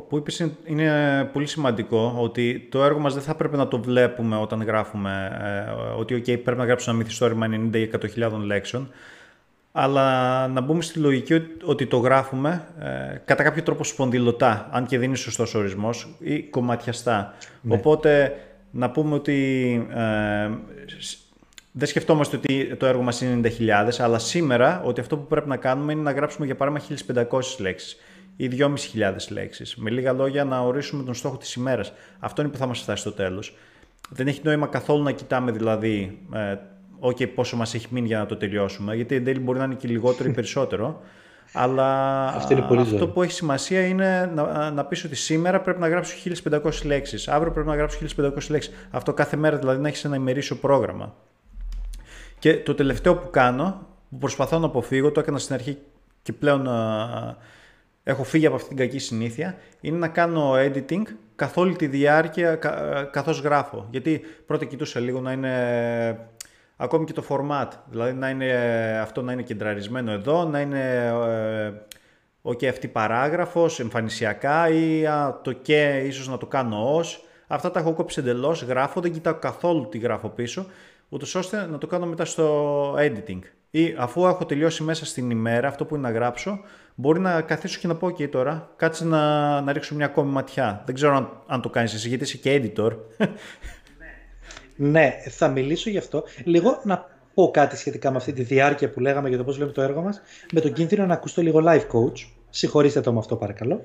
που είπες είναι πολύ σημαντικό, ότι το έργο μας δεν θα πρέπει να το βλέπουμε όταν γράφουμε, ε, ότι okay, πρέπει να γράψω ένα μυθιστόρημα 90 ή 100.000 λέξεων, αλλά να μπούμε στη λογική ότι το γράφουμε ε, κατά κάποιο τρόπο σπονδυλωτά, αν και δεν είναι σωστός ορισμός, ή κομματιαστά. Ναι. Οπότε να πούμε ότι ε, δεν σκεφτόμαστε ότι το έργο μας είναι 90.000, αλλά σήμερα ότι αυτό που πρέπει να κάνουμε είναι να γράψουμε για παράδειγμα 1.500 λέξεις ή 2.500 λέξεις. Με λίγα λόγια να ορίσουμε τον στόχο της ημέρας. Αυτό είναι που θα μας φτάσει στο τέλος. Δεν έχει νόημα καθόλου να κοιτάμε δηλαδή ε, okay, πόσο μας έχει μείνει για να το τελειώσουμε, γιατί εν τέλει μπορεί να είναι και λιγότερο ή περισσότερο. Αλλά αυτό, είναι πολύ αυτό που έχει σημασία είναι να, να πεις ότι σήμερα πρέπει να γράψω 1500 λέξεις, αύριο πρέπει να γράψω 1500 λέξεις. Αυτό κάθε μέρα δηλαδή να έχεις ένα ημερήσιο πρόγραμμα. Και το τελευταίο που κάνω, που προσπαθώ να αποφύγω, το έκανα στην αρχή και πλέον α, έχω φύγει από αυτή την κακή συνήθεια, είναι να κάνω editing καθ' όλη τη διάρκεια κα, καθώς γράφω. Γιατί πρώτα κοιτούσα λίγο να είναι ακόμη και το format, δηλαδή να είναι, αυτό να είναι κεντραρισμένο εδώ, να είναι ε, ok αυτή παράγραφος εμφανισιακά ή α, το και ίσως να το κάνω ως. Αυτά τα έχω κόψει εντελώς, γράφω, δεν κοιτάω καθόλου τι γράφω πίσω, ούτως ώστε να το κάνω μετά στο editing. Ή αφού έχω τελειώσει μέσα στην ημέρα αυτό που είναι να γράψω, μπορεί να καθίσω και να πω: OK, τώρα κάτσε να, να ρίξω μια ακόμη ματιά. Δεν ξέρω αν, αν το κάνεις εσύ, γιατί είσαι και editor. Ναι, θα μιλήσω γι' αυτό. Λίγο να πω κάτι σχετικά με αυτή τη διάρκεια που λέγαμε για το πώς βλέπουμε το έργο μας, με τον κίνδυνο να ακούσω λίγο live coach. Συγχωρήστε το με αυτό, παρακαλώ.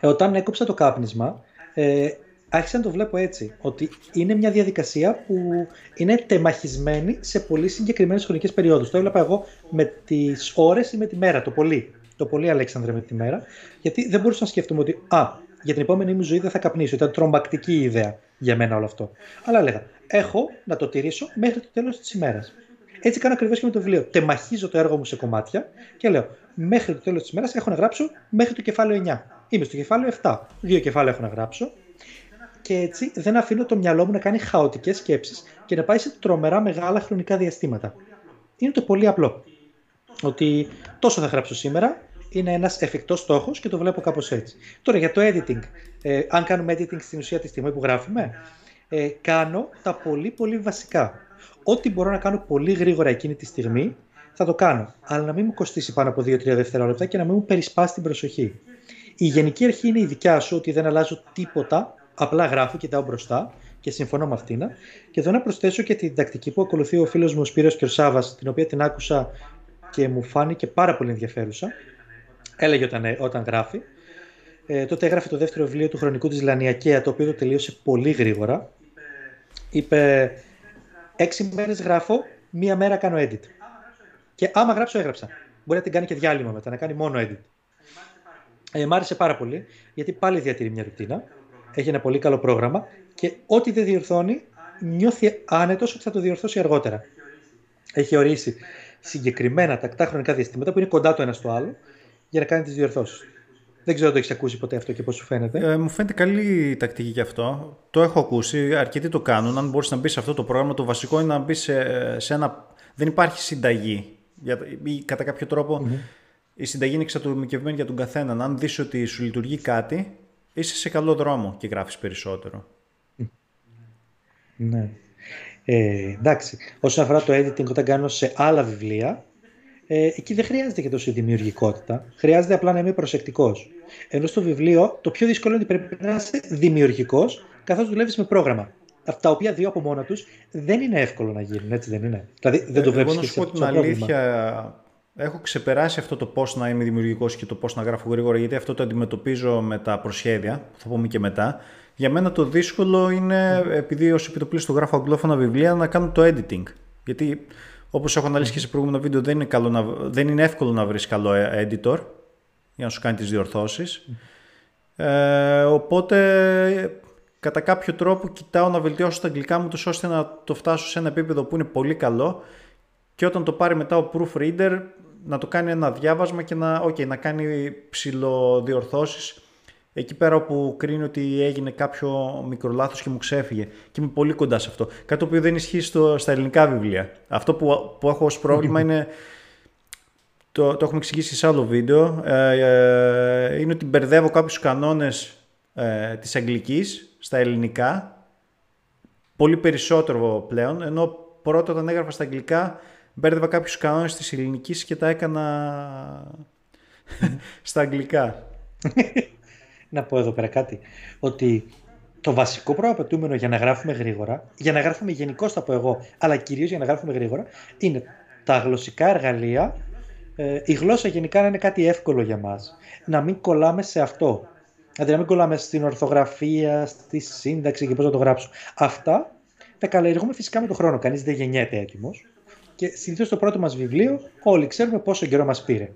Ε, όταν έκοψα το κάπνισμα, ε, άρχισα να το βλέπω έτσι, ότι είναι μια διαδικασία που είναι τεμαχισμένη σε πολύ συγκεκριμένες χρονικές περιόδους. Το έβλεπα εγώ με τις ώρες ή με τη μέρα, το πολύ. Το πολύ, Αλέξανδρε, με τη μέρα, γιατί δεν μπορούσα να σκεφτούμε ότι α, για την επόμενη μου ζωή δεν θα καπνίσω. Ήταν τρομακτική ιδέα για μένα όλο αυτό. Αλλά έλεγα, έχω να το τηρήσω μέχρι το τέλος της ημέρας. Έτσι κάνω ακριβώς και με το βιβλίο. Τεμαχίζω το έργο μου σε κομμάτια και λέω, μέχρι το τέλος της ημέρας έχω να γράψω μέχρι το κεφάλαιο 9. Είμαι στο κεφάλαιο 7. Δύο κεφάλαια έχω να γράψω. Και έτσι δεν αφήνω το μυαλό μου να κάνει χαοτικές σκέψεις και να πάει σε τρομερά μεγάλα χρονικά διαστήματα. Είναι το πολύ απλό. Ότι τόσο θα γράψω σήμερα, είναι ένας εφικτός στόχος και το βλέπω κάπως έτσι. Τώρα για το editing, ε, αν κάνουμε editing στην ουσία τη στιγμή που γράφουμε, ε, κάνω τα πολύ πολύ βασικά. Ό,τι μπορώ να κάνω πολύ γρήγορα εκείνη τη στιγμή, θα το κάνω. Αλλά να μην μου κοστίσει πάνω από 2-3 δευτερόλεπτα και να μην μου περισπάσει την προσοχή. Η γενική αρχή είναι η δικιά σου, ότι δεν αλλάζω τίποτα, απλά γράφω, κοιτάω μπροστά και συμφωνώ με αυτήν. Και εδώ να προσθέσω και την τακτική που ακολουθεί ο φίλος μου ο Σπύρος Κερσάβας, την οποία την άκουσα και μου φάνηκε πάρα πολύ ενδιαφέρουσα έλεγε όταν, ε, όταν γράφει. Ε, τότε έγραφε το δεύτερο βιβλίο του χρονικού της Λανιακαία, το οποίο το τελείωσε πολύ γρήγορα. Είπε, έξι μέρες γράφω, μία μέρα κάνω edit. Και άμα γράψω, έγραψα. Μπορεί να την κάνει και διάλειμμα μετά, να κάνει μόνο edit. Ε, μ' άρεσε πάρα πολύ, γιατί πάλι διατηρεί μια ρουτίνα. Έχει ένα πολύ καλό πρόγραμμα και ό,τι δεν διορθώνει, νιώθει άνετος ότι θα το διορθώσει αργότερα. Έχει ορίσει συγκεκριμένα τακτά χρονικά διαστήματα που είναι κοντά το ένα στο άλλο για να κάνει τις διορθώσεις. Δεν ξέρω αν το έχεις ακούσει ποτέ αυτό και πώς σου φαίνεται. Ε, μου φαίνεται καλή τακτική γι' αυτό. Το έχω ακούσει. Αρκετοί το κάνουν. Αν μπορείς να μπεις σε αυτό το πρόγραμμα, το βασικό είναι να μπεις σε, σε ένα. Δεν υπάρχει συνταγή. Ή κατά κάποιο η συνταγή είναι εξατομικευμένη για τον καθέναν. Αν δεις ότι σου λειτουργεί κάτι, είσαι σε καλό δρόμο και γράφεις περισσότερο. Ναι. Ε, εντάξει. Όσον αφορά το editing, όταν κάνω σε άλλα βιβλία, ε, εκεί δεν χρειάζεται και τόσο δημιουργικότητα. Χρειάζεται απλά να είμαι προσεκτικός. Ενώ στο βιβλίο το πιο δύσκολο είναι ότι πρέπει να είσαι δημιουργικός καθώς δουλεύεις με πρόγραμμα. Αυτά τα οποία δύο από μόνα τους δεν είναι εύκολο να γίνουν, έτσι δεν είναι. Δηλαδή δεν το βλέπεις και σου πω την αλήθεια. Έχω ξεπεράσει αυτό το πώς να είμαι δημιουργικός και το πώς να γράφω γρήγορα, γιατί αυτό το αντιμετωπίζω με τα προσχέδια, που θα πούμε και μετά. Για μένα το δύσκολο είναι, επειδή ως επιτοπλίστων γράφω αγγλόφωνα βιβλία, να κάνω το editing. Γιατί όπως έχω αναλύσει και σε προηγούμενο βίντεο, δεν είναι, καλό να, δεν είναι εύκολο να βρεις καλό editor για να σου κάνει τις διορθώσεις. Ε, οπότε, κατά κάποιο τρόπο, κοιτάω να βελτιώσω τα αγγλικά μου, τόσο ώστε να το φτάσω σε ένα επίπεδο που είναι πολύ καλό και όταν το πάρει μετά ο proofreader, να το κάνει ένα διάβασμα και να, okay, να κάνει ψηλοδιορθώσεις εκεί πέρα όπου κρίνει ότι έγινε κάποιο μικρό λάθος και μου ξέφυγε. Και είμαι πολύ κοντά σε αυτό. Κάτι το οποίο δεν ισχύει στο, στα ελληνικά βιβλία. Αυτό που, που έχω ως πρόβλημα είναι. Το, το έχουμε εξηγήσει σε άλλο βίντεο. Ε, ε, είναι ότι μπερδεύω κάποιους κανόνες ε, της αγγλικής στα ελληνικά πολύ περισσότερο πλέον ενώ πρώτα όταν έγραφα στα αγγλικά μπέρδευα κάποιους κανόνες της ελληνικής και τα έκανα στα αγγλικά να πω εδώ πέρα κάτι. Ότι το βασικό προαπαιτούμενο για να γράφουμε γρήγορα, για να γράφουμε γενικώς θα πω εγώ, αλλά κυρίως για να γράφουμε γρήγορα, είναι τα γλωσσικά εργαλεία, ε, η γλώσσα γενικά να είναι κάτι εύκολο για μας. Να μην κολλάμε σε αυτό. Δηλαδή να μην κολλάμε στην ορθογραφία, στη σύνταξη και πώς να το γράψω. Αυτά τα καλλιεργούμε φυσικά με τον χρόνο. Κανείς δεν γεννιέται έτοιμος. Και συνήθως το πρώτο μας βιβλίο, όλοι ξέρουμε πόσο καιρό μας πήρε.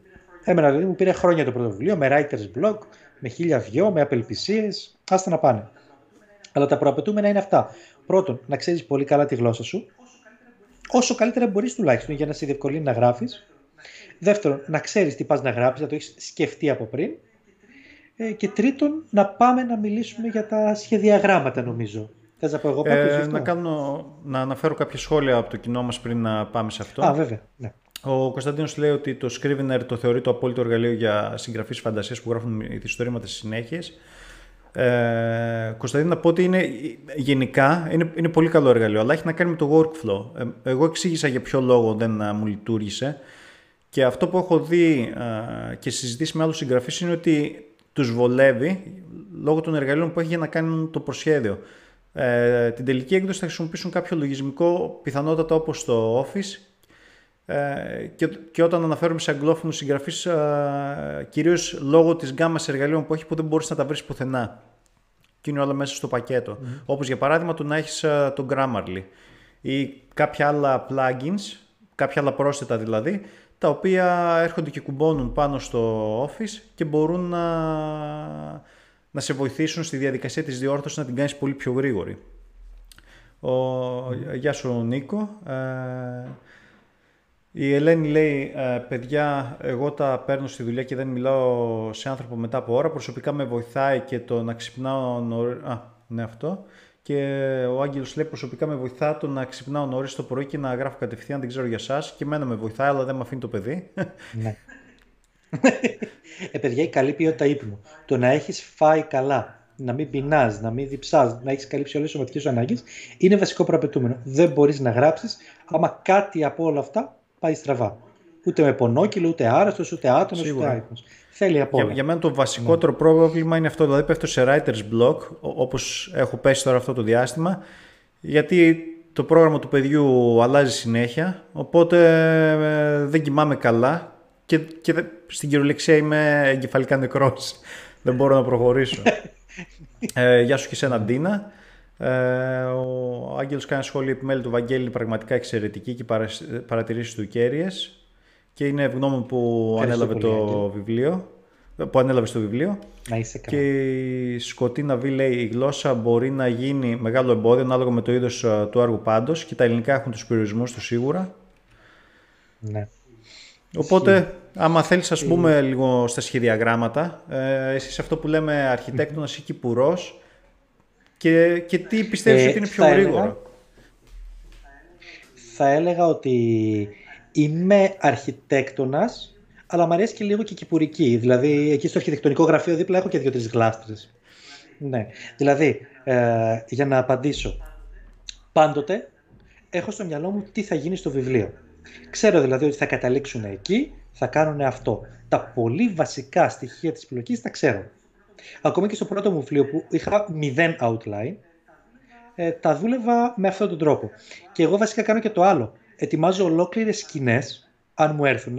Εμένα δηλαδή μου πήρε χρόνια το πρώτο βιβλίο, με writer's block, με χίλια δυο, με απελπισίε. Άστα να πάνε. Αλλά τα προαπαιτούμενα είναι αυτά. Πρώτον, να ξέρεις πολύ καλά τη γλώσσα σου, όσο καλύτερα μπορείς τουλάχιστον για να σε διευκολύνει να γράφεις. Δεύτερον, να ξέρεις τι πας να γράψεις, να το έχεις σκεφτεί από πριν. Ε, και τρίτον, να πάμε να μιλήσουμε για τα σχεδιαγράμματα, νομίζω. Θες να πω εγώ ε, να, κάνω, να αναφέρω κάποια σχόλια από το κοινό μας πριν να πάμε σε αυτό. Α, βέβαια. Ναι. Ο Κωνσταντίνος λέει ότι το Scrivener το θεωρεί το απόλυτο εργαλείο για συγγραφείς φαντασίας που γράφουν ηθιστορήματα στις συνέχειες. Ε, Κωνσταντίνο, να πω ότι είναι, γενικά είναι, είναι πολύ καλό εργαλείο, αλλά έχει να κάνει με το workflow. Ε, εγώ εξήγησα για ποιο λόγο δεν ε, μου λειτουργήσε. Και αυτό που έχω δει ε, και συζητήσει με άλλους συγγραφείς είναι ότι τους βολεύει λόγω των εργαλείων που έχει για να κάνουν το προσχέδιο. Ε, την τελική έκδοση θα χρησιμοποιήσουν κάποιο λογισμικό, πιθανότατα όπως το Office ε, και, και όταν αναφέρουμε σε αγγλόφωνους συγγραφείς ε, κυρίως λόγω της γκάμας εργαλείων που έχει που δεν μπορείς να τα βρεις πουθενά και είναι όλα μέσα στο πακέτο. Mm. Όπως για παράδειγμα το να έχεις ε, το Grammarly ή κάποια άλλα plugins, κάποια άλλα πρόσθετα δηλαδή, τα οποία έρχονται και κουμπώνουν πάνω στο Office και μπορούν να να σε βοηθήσουν στη διαδικασία της διόρθωσης να την κάνεις πολύ πιο γρήγορη. Ο... Γεια σου Νίκο. Ε... Η Ελένη λέει, ε, παιδιά, εγώ τα παίρνω στη δουλειά και δεν μιλάω σε άνθρωπο μετά από ώρα. Προσωπικά με βοηθάει και το να ξυπνάω νωρί... Α, ναι αυτό. Και ο Άγγελος λέει, προσωπικά με βοηθά το να ξυπνάω νωρίς το πρωί και να γράφω κατευθείαν, δεν ξέρω για εσά. Και εμένα με βοηθάει, αλλά δεν με αφήνει το παιδί. Ναι. ε, παιδιά, η καλή ποιότητα ύπνου. Το να έχεις φάει καλά, να μην πεινάς, να μην διψάς, να έχεις καλύψει όλες τις σωματικές σου ανάγκες, είναι βασικό προαπαιτούμενο. Δεν μπορείς να γράψεις άμα κάτι από όλα αυτά πάει στραβά. Ούτε με πονόκυλο, ούτε άρρωστος, ούτε άτομος, ούτε άϊπνο. Θέλει από όλα. Για, για μένα το βασικότερο ναι. πρόβλημα είναι αυτό. Δηλαδή πέφτω σε writer's block, όπως έχω πέσει τώρα αυτό το διάστημα, γιατί το πρόγραμμα του παιδιού αλλάζει συνέχεια, οπότε ε, δεν κοιμάμαι καλά και, και στην κυριολεξία είμαι εγκεφαλικά νεκρός. Δεν μπορώ να προχωρήσω. ε, γεια σου και σένα Ντίνα. Ε, ο Άγγελος κάνει σχόλιο επιμέλεια του Βαγγέλη πραγματικά εξαιρετική και παρατηρήσεις του κέρυες και είναι ευγνώμων που ανέλαβε το βιβλίο που ανέλαβε στο βιβλίο. Να είσαι καλά. Και η Σκοτίνα Β λέει η γλώσσα μπορεί να γίνει μεγάλο εμπόδιο ανάλογα με το είδος ε, του άργου πάντως και τα ελληνικά έχουν τους περιορισμούς του σίγουρα. Ναι. Οπότε, άμα θέλεις ας πούμε λίγο στα σχεδιαγράμματα, ε, εσύ αυτό που λέμε αρχιτέκτονας ή κυπουρός και, και τι πιστεύεις ε, ότι είναι πιο γρήγορο; θα έλεγα ότι είμαι αρχιτέκτονας, αλλά μου αρέσει και λίγο και κυπουρική. Δηλαδή, εκεί στο αρχιτεκτονικό γραφείο δίπλα έχω και δύο-τρεις γλάστρες. Ναι. Δηλαδή, ε, για να απαντήσω, πάντοτε έχω στο μυαλό μου τι θα γίνει στο βιβλίο. Ξέρω δηλαδή ότι θα καταλήξουν εκεί, θα κάνουν αυτό. Τα πολύ βασικά στοιχεία της επιλογής τα ξέρω. Ακόμα και στο πρώτο μου βιβλίο που είχα μηδέν outline, ε, τα δούλευα με αυτόν τον τρόπο. Και εγώ βασικά κάνω και το άλλο. Ετοιμάζω ολόκληρες σκηνές, αν μου έρθουν,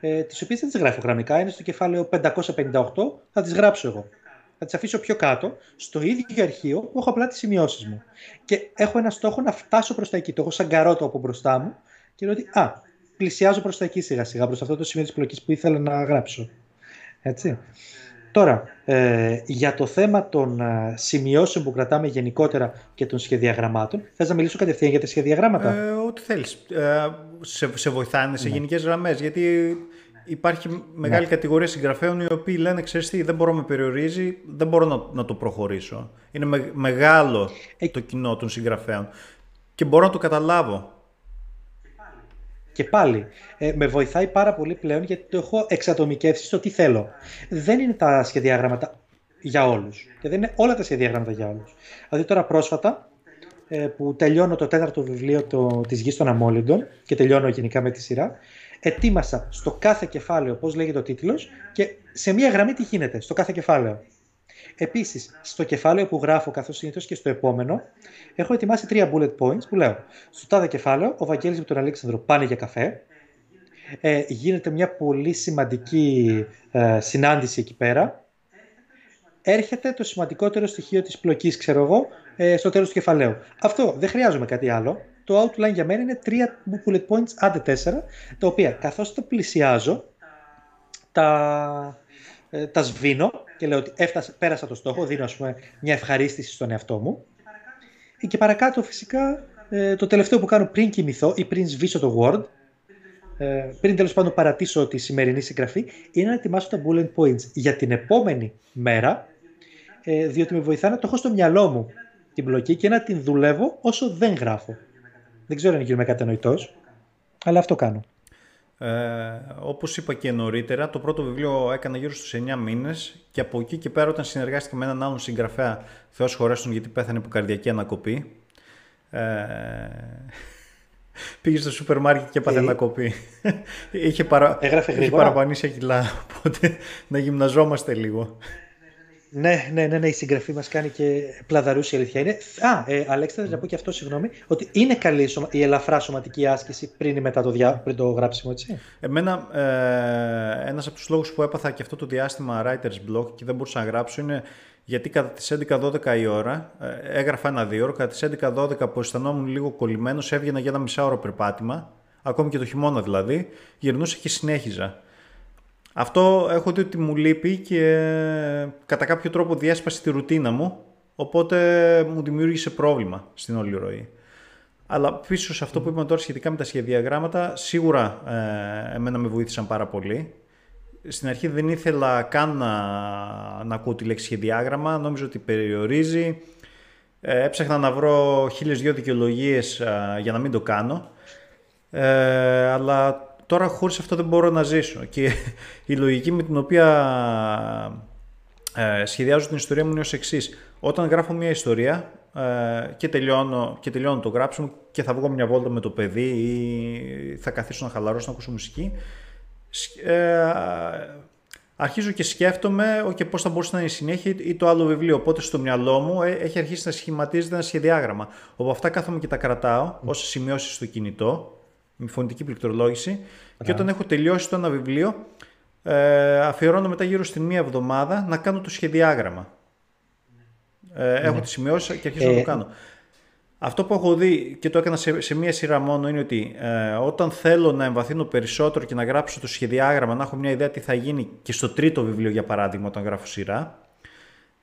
ε, τις οποίες δεν τις γράφω γραμμικά, είναι στο κεφάλαιο 558, θα τις γράψω εγώ. Θα τις αφήσω πιο κάτω, στο ίδιο αρχείο που έχω απλά τις σημειώσεις μου. Και έχω ένα στόχο να φτάσω προς τα εκεί. Το έχω σαν καρότο από μπροστά μου και λέω ότι α, πλησιάζω προς τα εκεί σιγά σιγά, προς αυτό το σημείο της πλοκής που ήθελα να γράψω. Έτσι. Τώρα, ε, για το θέμα των ε, σημειώσεων που κρατάμε γενικότερα και των σχεδιαγραμμάτων, θες να μιλήσω κατευθείαν για τα σχεδιαγράμματα; Ε, ό,τι θέλεις. Ε, σε, σε βοηθάνε σε ναι. γενικές γραμμές, γιατί υπάρχει μεγάλη ναι. κατηγορία συγγραφέων οι οποίοι λένε, ξέρεις τι, δεν μπορώ να με περιορίζει, δεν μπορώ να, να το προχωρήσω. Είναι μεγάλο ε, το κοινό των συγγραφέων και μπορώ να το καταλάβω. Και πάλι, ε, με βοηθάει πάρα πολύ πλέον γιατί το έχω εξατομικεύσει στο τι θέλω. Δεν είναι τα σχεδιάγραμματα για όλους. Και δεν είναι όλα τα σχεδιάγραμματα για όλους. Δηλαδή τώρα πρόσφατα, ε, που τελειώνω το τέταρτο βιβλίο το, της Γης των Αμόλυντων και τελειώνω γενικά με τη σειρά, ετοίμασα στο κάθε κεφάλαιο πώς λέγεται ο τίτλος και σε μία γραμμή τι γίνεται στο κάθε κεφάλαιο. Επίσης, στο κεφάλαιο που γράφω, καθώς συνήθως και στο επόμενο, έχω ετοιμάσει τρία bullet points που λέω. Στο τάδε κεφάλαιο, ο Βαγγέλης με τον Αλέξανδρο πάνε για καφέ. Ε, γίνεται μια πολύ σημαντική ε, συνάντηση εκεί πέρα. Έρχεται το σημαντικότερο στοιχείο της πλοκής, ξέρω εγώ, ε, στο τέλος του κεφαλαίου. Αυτό δεν χρειάζομαι κάτι άλλο. Το outline για μένα είναι τρία bullet points, άντε τέσσερα, τα οποία καθώς το πλησιάζω, τα, ε, τα σβήνω και λέω ότι έφτασα, πέρασα το στόχο, δίνω ας πούμε, μια ευχαρίστηση στον εαυτό μου. Και παρακάτω φυσικά ε, το τελευταίο που κάνω πριν κοιμηθώ ή πριν σβήσω το Word, ε, πριν τέλος πάντων παρατήσω τη σημερινή συγγραφή, είναι να ετοιμάσω τα bullet points για την επόμενη μέρα, ε, διότι με βοηθά να το έχω στο μυαλό μου την μπλοκή και να την δουλεύω όσο δεν γράφω. Δεν ξέρω αν γίνομαι κατανοητός, αλλά αυτό κάνω. Ε, όπως είπα και νωρίτερα, το πρώτο βιβλίο έκανα γύρω στους 9 μήνες και από εκεί και πέρα όταν συνεργάστηκα με έναν άλλον συγγραφέα, Θεός χωρέσουν γιατί πέθανε από καρδιακή ανακοπή, ε, πήγε στο σούπερ μάρκετ και έπαθε ε, ανακοπή. είχε, παρα... είχε παραπανήσει κιλά, οπότε να γυμναζόμαστε λίγο. Ναι, ναι, ναι, ναι, η συγγραφή μας κάνει και πλαδαρούση η αλήθεια είναι. Α, ε, Αλέξανδρε, να πω και αυτό, συγγνώμη, ότι είναι καλή η ελαφρά σωματική άσκηση πριν ή μετά το, διά, πριν το γράψιμο, έτσι. Εμένα, ε, ένας από τους λόγους που έπαθα και αυτό το διάστημα writer's block και δεν μπορούσα να γράψω είναι γιατί κατά τις 11-12 η ώρα, ε, έγραφα ένα δύο ώρα, κατά τις 11-12 που αισθανόμουν λίγο κολλημένος, έβγαινα για ένα μισάωρο περπάτημα, ακόμη και το χειμώνα δηλαδή, γυρνούσα και συνέχιζα. Αυτό έχω δει ότι μου λείπει και κατά κάποιο τρόπο διέσπασε τη ρουτίνα μου, οπότε μου δημιούργησε πρόβλημα στην όλη ροή. Αλλά πίσω σε αυτό που είπαμε τώρα σχετικά με τα σχεδιαγράμματα, σίγουρα ε, εμένα με βοήθησαν πάρα πολύ. Στην αρχή δεν ήθελα καν να, να ακούω τη λέξη σχεδιάγραμμα, νόμιζα ότι περιορίζει. Ε, έψαχνα να βρω χίλιες δυο δικαιολογίες ε, για να μην το κάνω. Ε, αλλά τώρα χωρίς αυτό δεν μπορώ να ζήσω. Και η λογική με την οποία ε, σχεδιάζω την ιστορία μου είναι ως εξής. Όταν γράφω μια ιστορία ε, και, τελειώνω, και τελειώνω το γράψιμο και θα βγω μια βόλτα με το παιδί ή θα καθίσω να χαλαρώσω να ακούσω μουσική, ε, αρχίζω και σκέφτομαι okay, πώς θα μπορούσε να είναι η συνέχεια ή το άλλο βιβλίο. Οπότε στο μυαλό μου ε, έχει αρχίσει να σχηματίζεται ένα σχεδιάγραμμα. Όπου αυτά κάθομαι και τα κρατάω mm. ως σημειώσεις στο κινητό με φωνητική πληκτρολόγηση. Και όταν έχω τελειώσει το ένα βιβλίο, ε, αφιερώνω μετά γύρω στην μία εβδομάδα να κάνω το σχεδιάγραμμα. Ε, Έχω ναι. τη σημειώσεις και αρχίζω να το ε, κάνω. Αυτό που έχω δει και το έκανα σε, σε μία σειρά μόνο είναι ότι ε, όταν θέλω να εμβαθύνω περισσότερο και να γράψω το σχεδιάγραμμα, να έχω μια ιδέα τι θα γίνει και στο τρίτο βιβλίο για παράδειγμα όταν γράφω σειρά,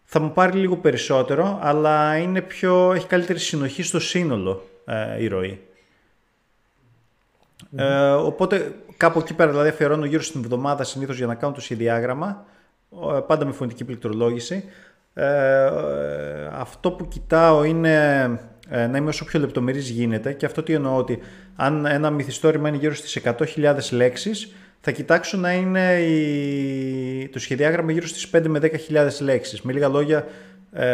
θα μου πάρει λίγο περισσότερο, αλλά είναι πιο, έχει καλύτερη συνοχή στο σύνολο ε, η ροή. Ε, οπότε κάπου εκεί πέρα δηλαδή αφιερώνω γύρω στην εβδομάδα συνήθως για να κάνω το σχεδιάγραμμα, ε, πάντα με φωνητική πληκτρολόγηση. Ε, ε, αυτό που κοιτάω είναι ε, να είμαι όσο πιο λεπτομερής γίνεται και αυτό τι εννοώ ότι αν ένα μυθιστόρημα είναι γύρω στις 100.000 λέξεις θα κοιτάξω να είναι η... το σχεδιάγραμμα γύρω στις 5 με 10.000 λέξεις. Με λίγα λόγια ε,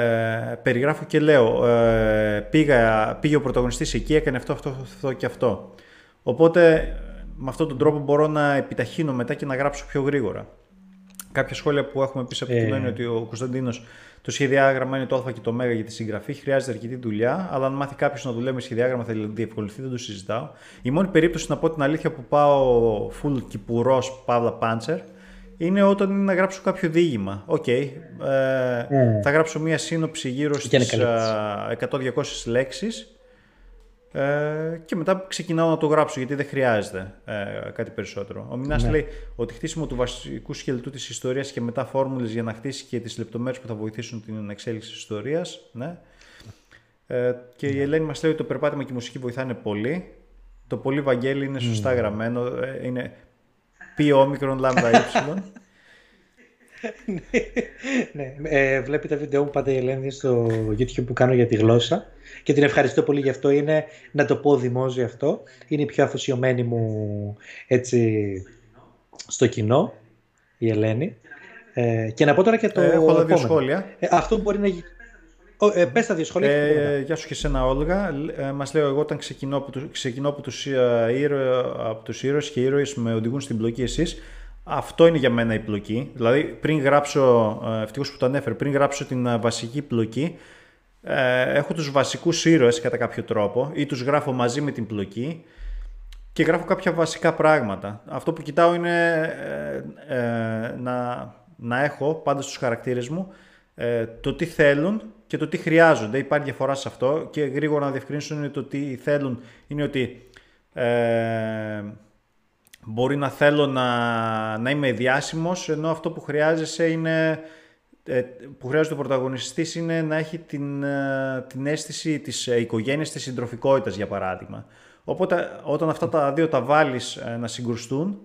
περιγράφω και λέω ε, πήγα, πήγε ο πρωταγωνιστής εκεί, έκανε αυτό, αυτό, αυτό και αυτό. Οπότε με αυτόν τον τρόπο μπορώ να επιταχύνω μετά και να γράψω πιο γρήγορα. Κάποια σχόλια που έχουμε πει από το κοινό είναι ότι ο Κωνσταντίνος το σχεδιάγραμμα είναι το Α και το Μ για τη συγγραφή. Χρειάζεται αρκετή δουλειά, αλλά αν μάθει κάποιος να δουλεύει με σχεδιάγραμμα θα διευκολυνθεί, δεν το συζητάω. Η μόνη περίπτωση να πω την αλήθεια που πάω full κυπουρό παύλα πάντσερ είναι όταν είναι να γράψω κάποιο διήγημα. OK. Okay, ε, mm. Θα γράψω μία σύνοψη γύρω στις 100-200 λέξεις ε, και μετά ξεκινάω να το γράψω γιατί δεν χρειάζεται ε, κάτι περισσότερο. Ο Μηνάς ναι. λέει ότι χτίσιμο του βασικού σκελετού της ιστορίας και μετά φόρμουλες για να χτίσει και τις λεπτομέρειες που θα βοηθήσουν την εξέλιξη της ιστορίας. Ναι. Ε, και η ναι. Ελένη μας λέει ότι το περπάτημα και η μουσική βοηθάνε πολύ. Το πολύ Βαγγέλη είναι σωστά mm. γραμμένο. Ε, είναι πι όμικρον λάμδα ύψιλον. ναι, ε, βλέπετε βίντεο μου πάντα η Ελένη στο YouTube που κάνω για τη γλώσσα και την ευχαριστώ πολύ γι' αυτό. Είναι, να το πω δημόσιο αυτό, είναι η πιο αφοσιωμένη μου έτσι, στο κοινό, η Ελένη. Ε, και να πω τώρα και το ε, Έχω δύο σχόλια. Ε, αυτό μπορεί να γίνει. Ε, πες τα δύο σχόλια. Ε, γεια σου και σένα Όλγα. Ε, μας λέω εγώ όταν ξεκινώ από, τους, ξεκινώ από τους, ε, ήρωε, από τους ήρωες και ήρωες με οδηγούν στην πλοκή εσείς. Αυτό είναι για μένα η πλοκή. Δηλαδή, πριν γράψω, ε, ευτυχώς που το ανέφερε, πριν γράψω την ε, βασική πλοκή, ε, έχω τους βασικούς ήρωες κατά κάποιο τρόπο ή τους γράφω μαζί με την πλοκή και γράφω κάποια βασικά πράγματα. Αυτό που κοιτάω είναι να, να έχω πάντα στους χαρακτήρες μου το τι θέλουν και το τι χρειάζονται. Υπάρχει διαφορά σε αυτό και γρήγορα να διευκρινίσουν είναι το τι θέλουν είναι ότι Μπορεί να θέλω να, να είμαι διάσημος, ενώ αυτό που χρειάζεσαι είναι ε, που χρειάζεται ο πρωταγωνιστής είναι να έχει την, ε, την αίσθηση της οικογένειας, της συντροφικότητας για παράδειγμα. Οπότε όταν αυτά τα δύο τα βάλεις ε, να συγκρουστούν,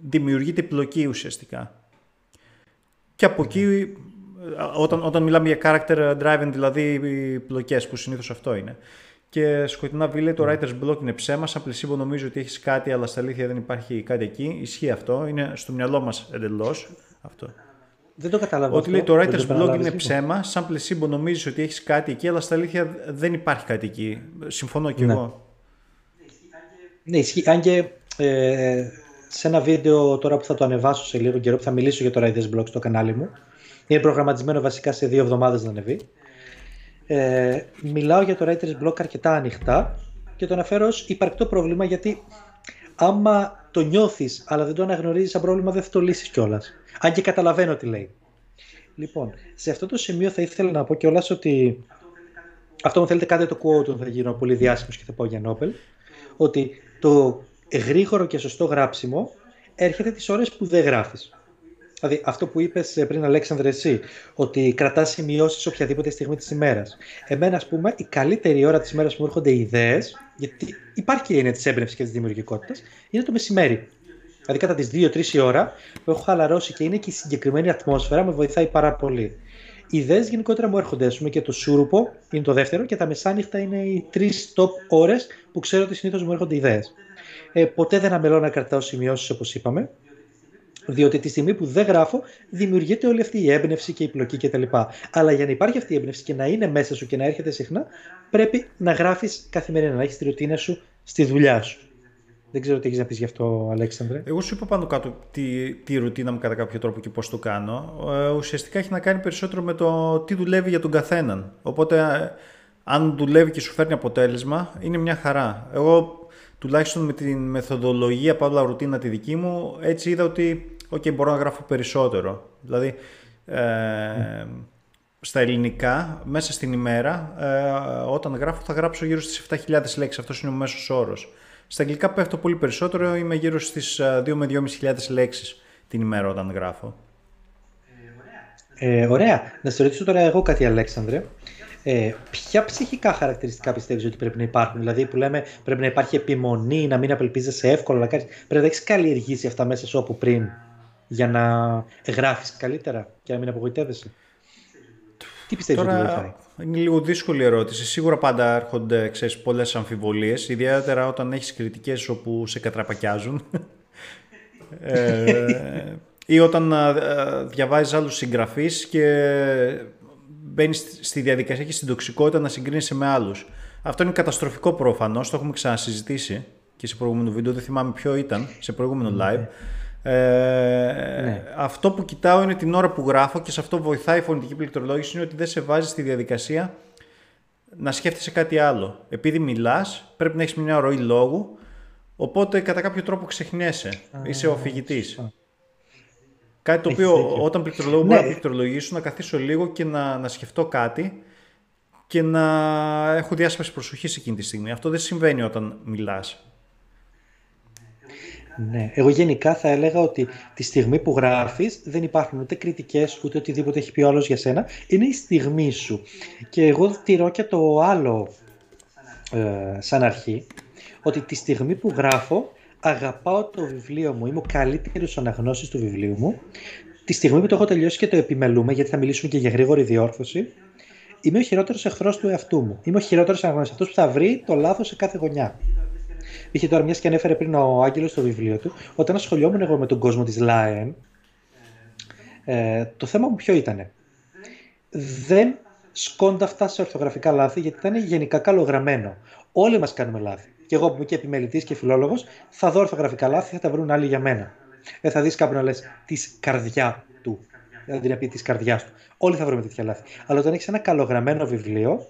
δημιουργείται πλοκή ουσιαστικά. Και από εκεί, όταν, όταν μιλάμε για character driving, δηλαδή πλοκές που συνήθως αυτό είναι. Και σκοτεινά βίλε, το writer's block είναι ψέμα. Σαν πλησίμπο νομίζω ότι έχεις κάτι, αλλά στα αλήθεια δεν υπάρχει κάτι εκεί. Ισχύει αυτό. Είναι στο μυαλό μας εντελώς αυτό. Δεν το καταλαβαίνω. Ότι λέει το writer's block είναι ψέμα. Σαν πλησίμπο νομίζεις ότι έχεις κάτι εκεί, αλλά στα αλήθεια δεν υπάρχει κάτι εκεί. Συμφωνώ κι ναι. εγώ. Ναι, ισχύει. Αν και ε, σε ένα βίντεο τώρα που θα το ανεβάσω σε λίγο καιρό που θα μιλήσω για το writer's block στο κανάλι μου. Είναι προγραμματισμένο βασικά σε δύο εβδομάδες να ανεβεί. Ε, μιλάω για το writer's block αρκετά ανοιχτά και το αναφέρω ως υπαρκτό πρόβλημα γιατί άμα το νιώθεις αλλά δεν το αναγνωρίζεις σαν πρόβλημα δεν θα το λύσεις κιόλας. Αν και καταλαβαίνω τι λέει. Λοιπόν, σε αυτό το σημείο θα ήθελα να πω κιόλας ότι αυτό μου θέλετε κάντε το quote θα γίνω πολύ διάσημος και θα πω για Νόμπελ ότι το γρήγορο και σωστό γράψιμο έρχεται τις ώρες που δεν γράφεις. Δηλαδή αυτό που είπες ε, πριν, Αλέξανδρε, εσύ, ότι κρατάς σημειώσεις οποιαδήποτε στιγμή της ημέρας. Εμένα, ας πούμε, η καλύτερη ώρα της ημέρας που μου έρχονται ιδέες, γιατί υπάρχει η έννοια της έμπνευσης και της δημιουργικότητας, είναι το μεσημέρι. Δηλαδή κατά τις 2-3 η ώρα που έχω χαλαρώσει και είναι και η συγκεκριμένη ατμόσφαιρα, με βοηθάει πάρα πολύ. Οι ιδέες γενικότερα μου έρχονται, ας πούμε, και το σούρουπο είναι το δεύτερο και τα μεσάνυχτα είναι οι τρεις top ώρες που ξέρω ότι συνήθως μου έρχονται ιδέες. Ε, ποτέ δεν αμελώ να κρατάω σημειώσεις όπως είπαμε. Διότι τη στιγμή που δεν γράφω, δημιουργείται όλη αυτή η έμπνευση και η πλοκή κτλ. Αλλά για να υπάρχει αυτή η έμπνευση και να είναι μέσα σου και να έρχεται συχνά, πρέπει να γράφεις καθημερινά, να έχεις τη ρουτίνα σου στη δουλειά σου. Δεν ξέρω τι έχεις να πεις γι' αυτό, Αλέξανδρε. Εγώ σου είπα πάνω κάτω τη, τη ρουτίνα μου κατά κάποιο τρόπο και πώς το κάνω. Ε, ουσιαστικά έχει να κάνει περισσότερο με το τι δουλεύει για τον καθέναν. Οπότε, ε, αν δουλεύει και σου φέρνει αποτέλεσμα, είναι μια χαρά. Εγώ τουλάχιστον με την μεθοδολογία παύλα ρουτίνα τη δική μου, έτσι είδα ότι okay, μπορώ να γράφω περισσότερο. Δηλαδή, ε, στα ελληνικά, μέσα στην ημέρα, ε, όταν γράφω, θα γράψω γύρω στις 7.000 λέξεις. Αυτός είναι ο μέσος όρος. Στα αγγλικά πέφτω πολύ περισσότερο, είμαι γύρω στις 2 ε, με 2.500 λέξεις την ημέρα όταν γράφω. Ε, ωραία. Να σε ρωτήσω τώρα εγώ κάτι, Αλέξανδρε. Ε, ποια ψυχικά χαρακτηριστικά πιστεύεις ότι πρέπει να υπάρχουν, Δηλαδή, που λέμε πρέπει να υπάρχει επιμονή, να μην απελπίζεσαι εύκολα, να κάνεις, πρέπει να έχεις καλλιεργήσει αυτά μέσα σου από πριν για να γράφεις καλύτερα και να μην απογοητεύεσαι. Τι πιστεύεις ότι βοηθάει; Είναι λίγο δύσκολη ερώτηση. Σίγουρα πάντα έρχονται ξέρεις, πολλές αμφιβολίες, ιδιαίτερα όταν έχεις κριτικές όπου σε κατραπακιάζουν. ε, ή όταν ε, διαβάζεις άλλους συγγραφείς και μπαίνεις στη διαδικασία και στην τοξικότητα να συγκρίνεσαι με άλλους. Αυτό είναι καταστροφικό προφανώς, το έχουμε ξανασυζητήσει και σε προηγούμενο βίντεο, δεν θυμάμαι ποιο ήταν, σε προηγούμενο ναι. live. Ε, ναι. Αυτό που κοιτάω είναι την ώρα που γράφω και σε αυτό βοηθάει η φωνητική πληκτρολόγηση είναι ότι δεν σε βάζει στη διαδικασία να σκέφτεσαι κάτι άλλο. Επειδή μιλάς, πρέπει να έχεις μια ροή λόγου, οπότε κατά κάποιο τρόπο ξεχνιέσαι. Είσαι ο αφηγητής. Κάτι το οποίο όταν πληκτρολογώ μπορώ να ναι. πληκτρολογήσω, να καθίσω λίγο και να, να σκεφτώ κάτι και να έχω διάσπαση προσοχής εκείνη τη στιγμή. Αυτό δεν συμβαίνει όταν μιλάς. Ναι. Εγώ γενικά θα έλεγα ότι τη στιγμή που γράφεις δεν υπάρχουν ούτε κριτικές ούτε οτιδήποτε έχει πει ο άλλος για σένα. Είναι η στιγμή σου. Και εγώ τηρώ και το άλλο ε, σαν αρχή, ότι τη στιγμή που γράφω αγαπάω το βιβλίο μου, είμαι ο καλύτερος αναγνώστης του βιβλίου μου. Τη στιγμή που το έχω τελειώσει και το επιμελούμε, γιατί θα μιλήσουμε και για γρήγορη διόρθωση, είμαι ο χειρότερος εχθρός του εαυτού μου. Είμαι ο χειρότερος αναγνώστης, αυτός που θα βρει το λάθος σε κάθε γωνιά. Είχε τώρα μιας και ανέφερε πριν ο Άγγελος στο βιβλίο του, όταν ασχολιόμουν εγώ με τον κόσμο της Lion, ε, το θέμα μου ποιο ήταν. Δεν σκόντα αυτά σε ορθογραφικά λάθη, γιατί ήταν γενικά καλογραμμένο. Όλοι μας κάνουμε λάθη. Και εγώ που είμαι και επιμελητής και φιλόλογος, θα δω ορθογραφικά λάθη, θα τα βρουν άλλοι για μένα. Δεν θα δεις κάποιον να λες της καρδιά του. Δηλαδή να πει της καρδιάς του. Όλοι θα βρούμε τέτοια λάθη. Αλλά όταν έχεις ένα καλογραμμένο βιβλίο,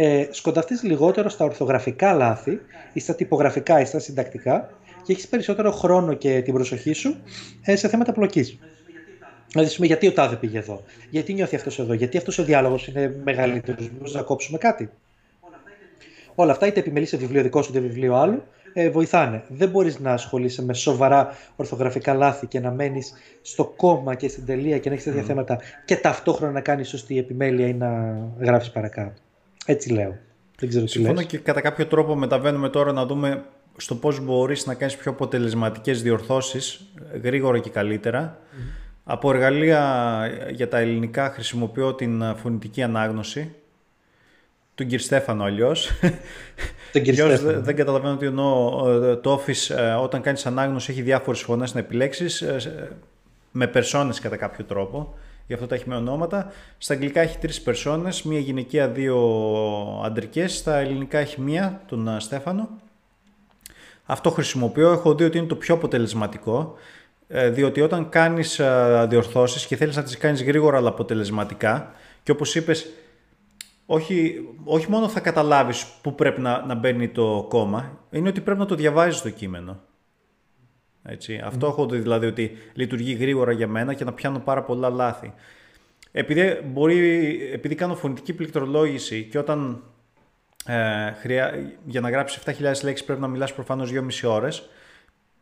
ε, σκονταφτεί λιγότερο στα ορθογραφικά λάθη ή στα τυπογραφικά ή στα συντακτικά και έχεις περισσότερο χρόνο και την προσοχή σου ε, σε θέματα πλοκής. Δηλαδή, γιατί ο Τάδε πήγε εδώ, γιατί νιώθει αυτός εδώ, γιατί αυτός ο διάλογος είναι μεγαλύτερος, Μπορείς να κόψουμε κάτι; Όλα αυτά, είτε επιμελείς σε βιβλίο δικό σου είτε βιβλίο άλλου, ε, βοηθάνε. Δεν μπορείς να ασχολείσαι με σοβαρά ορθογραφικά λάθη και να μένεις στο κόμμα και στην τελεία και να έχεις τέτοια θέματα και ταυτόχρονα να κάνεις σωστή επιμέλεια ή να γράφει παρακάτω. Έτσι λέω. Δεν ξέρω Συμφωνώ και κατά κάποιο τρόπο μεταβαίνουμε τώρα να δούμε στο πώς μπορείς να κάνεις πιο αποτελεσματικές διορθώσεις γρήγορα και καλύτερα. Από εργαλεία για τα ελληνικά χρησιμοποιώ την φωνητική ανάγνωση του κύριο Στέφανο αλλιώς. Δεν, δεν καταλαβαίνω τι εννοώ. Το Office ε, όταν κάνεις ανάγνωση έχει διάφορες φωνές να επιλέξεις ε, με περσόνες κατά κάποιο τρόπο. Γι' αυτό τα έχει με ονόματα. Στα αγγλικά έχει τρεις περσόνες, μία γυναικεία, δύο αντρικές. Στα ελληνικά έχει μία, τον ε, Στέφανο. Αυτό χρησιμοποιώ. Έχω δει ότι είναι το πιο αποτελεσματικό. Διότι όταν κάνεις διορθώσεις και θέλεις να τις κάνεις γρήγορα αλλά αποτελεσματικά και όπως είπες όχι, όχι μόνο θα καταλάβεις πού πρέπει να, να μπαίνει το κόμμα, είναι ότι πρέπει να το διαβάζεις το κείμενο. Έτσι. Αυτό έχω δει δηλαδή ότι λειτουργεί γρήγορα για μένα και να πιάνω πάρα πολλά λάθη. Επειδή, μπορεί, επειδή κάνω φωνητική πληκτρολόγηση και όταν ε, χρειά, για να γράψεις 7.000 λέξεις πρέπει να μιλάς προφανώς 2,5 ώρες,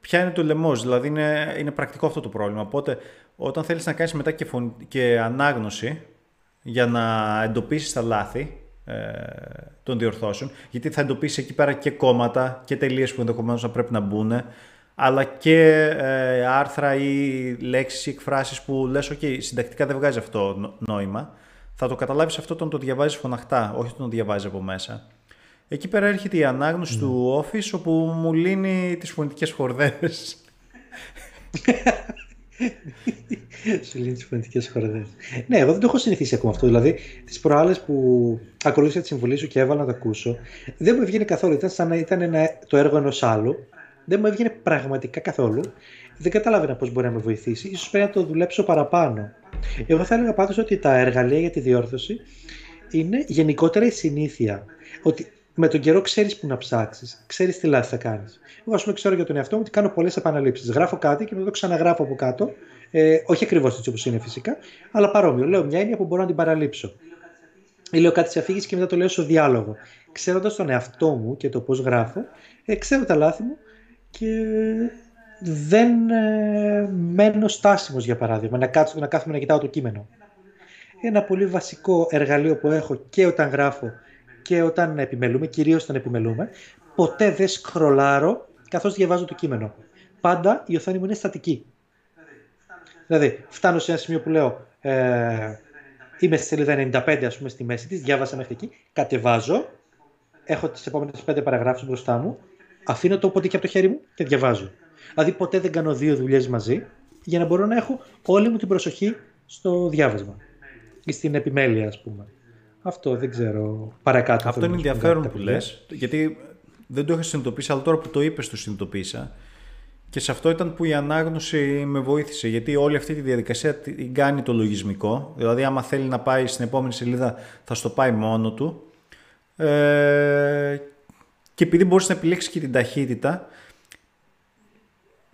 ποια είναι το λαιμός, δηλαδή είναι, είναι πρακτικό αυτό το πρόβλημα. Οπότε όταν θέλεις να κάνεις μετά και, και ανάγνωση, για να εντοπίσεις τα λάθη ε, των διορθώσεων, γιατί θα εντοπίσεις εκεί πέρα και κόμματα και τελείες που ενδεχομένως να πρέπει να μπουν, αλλά και ε, άρθρα ή λέξεις ή εκφράσεις που λες «ΟΚ, συντακτικά δεν βγάζει αυτό νόημα». Θα το καταλάβεις αυτό όταν το διαβάζεις φωναχτά, όχι όταν το διαβάζεις από μέσα. Εκεί πέρα έρχεται η ανάγνωση του Office, όπου μου λύνει τις φωνητικές χορδές. Σου λέει τις φωνητικές χορδές. Ναι, εγώ δεν το έχω συνηθίσει ακόμα αυτό. Δηλαδή, τις προάλλες που ακολούθησα τη συμβουλή σου και έβαλα να το ακούσω, δεν μου έβγαινε καθόλου. Ήταν σαν να ήταν ένα, το έργο ενός άλλου. Δεν μου έβγαινε πραγματικά καθόλου. Δεν καταλάβαινα πώς μπορεί να με βοηθήσει. σω πρέπει να το δουλέψω παραπάνω. Εγώ θα έλεγα πάντως ότι τα εργαλεία για τη διόρθωση είναι γενικότερα η συνήθεια. Ότι με τον καιρό ξέρεις που να ψάξεις, ξέρεις τι λάθη θα κάνεις. Εγώ, ας πούμε, ξέρω για τον εαυτό μου ότι κάνω πολλές επαναλήψεις. Γράφω κάτι και μετά το ξαναγράφω από κάτω. Ε, όχι ακριβώς έτσι όπως είναι φυσικά, αλλά παρόμοιο. Λέω μια έννοια που μπορώ να την παραλείψω. Ή λέω κάτι της αφήγησης και μετά το λέω στο διάλογο. Ξέροντας τον εαυτό μου και το πώς γράφω, ε, ξέρω τα λάθη μου και δεν ε, μένω στάσιμος για παράδειγμα, να, κάτσω, να κάθομαι να κοιτάω το κείμενο. Ένα πολύ βασικό εργαλείο που έχω και όταν γράφω και όταν επιμελούμε, κυρίως όταν επιμελούμε, ποτέ δεν σκρολάρω καθώς διαβάζω το κείμενο. Πάντα η οθόνη μου είναι στατική. Δηλαδή, φτάνω σε ένα σημείο που λέω, ε, είμαι στη σελίδα 95, ας πούμε, στη μέση της, διάβασα μέχρι εκεί, κατεβάζω, έχω τις επόμενες πέντε παραγράφους μπροστά μου, αφήνω το ποτίκι από το χέρι μου και διαβάζω. Δηλαδή, ποτέ δεν κάνω δύο δουλειές μαζί, για να μπορώ να έχω όλη μου την προσοχή στο διάβασμα ή στην επιμέλεια, ας πούμε. Αυτό δεν ξέρω παρακάτω. Αυτό είναι ενδιαφέρον που λες, γιατί δεν το είχα συνειδητοποιήσει, αλλά τώρα που το είπες, το συνειδητοποίησα. Και σε αυτό ήταν που η ανάγνωση με βοήθησε, γιατί όλη αυτή τη διαδικασία την κάνει το λογισμικό. Δηλαδή, άμα θέλει να πάει στην επόμενη σελίδα, θα στο πάει μόνο του. Ε, και επειδή μπορεί να επιλέξεις και την ταχύτητα,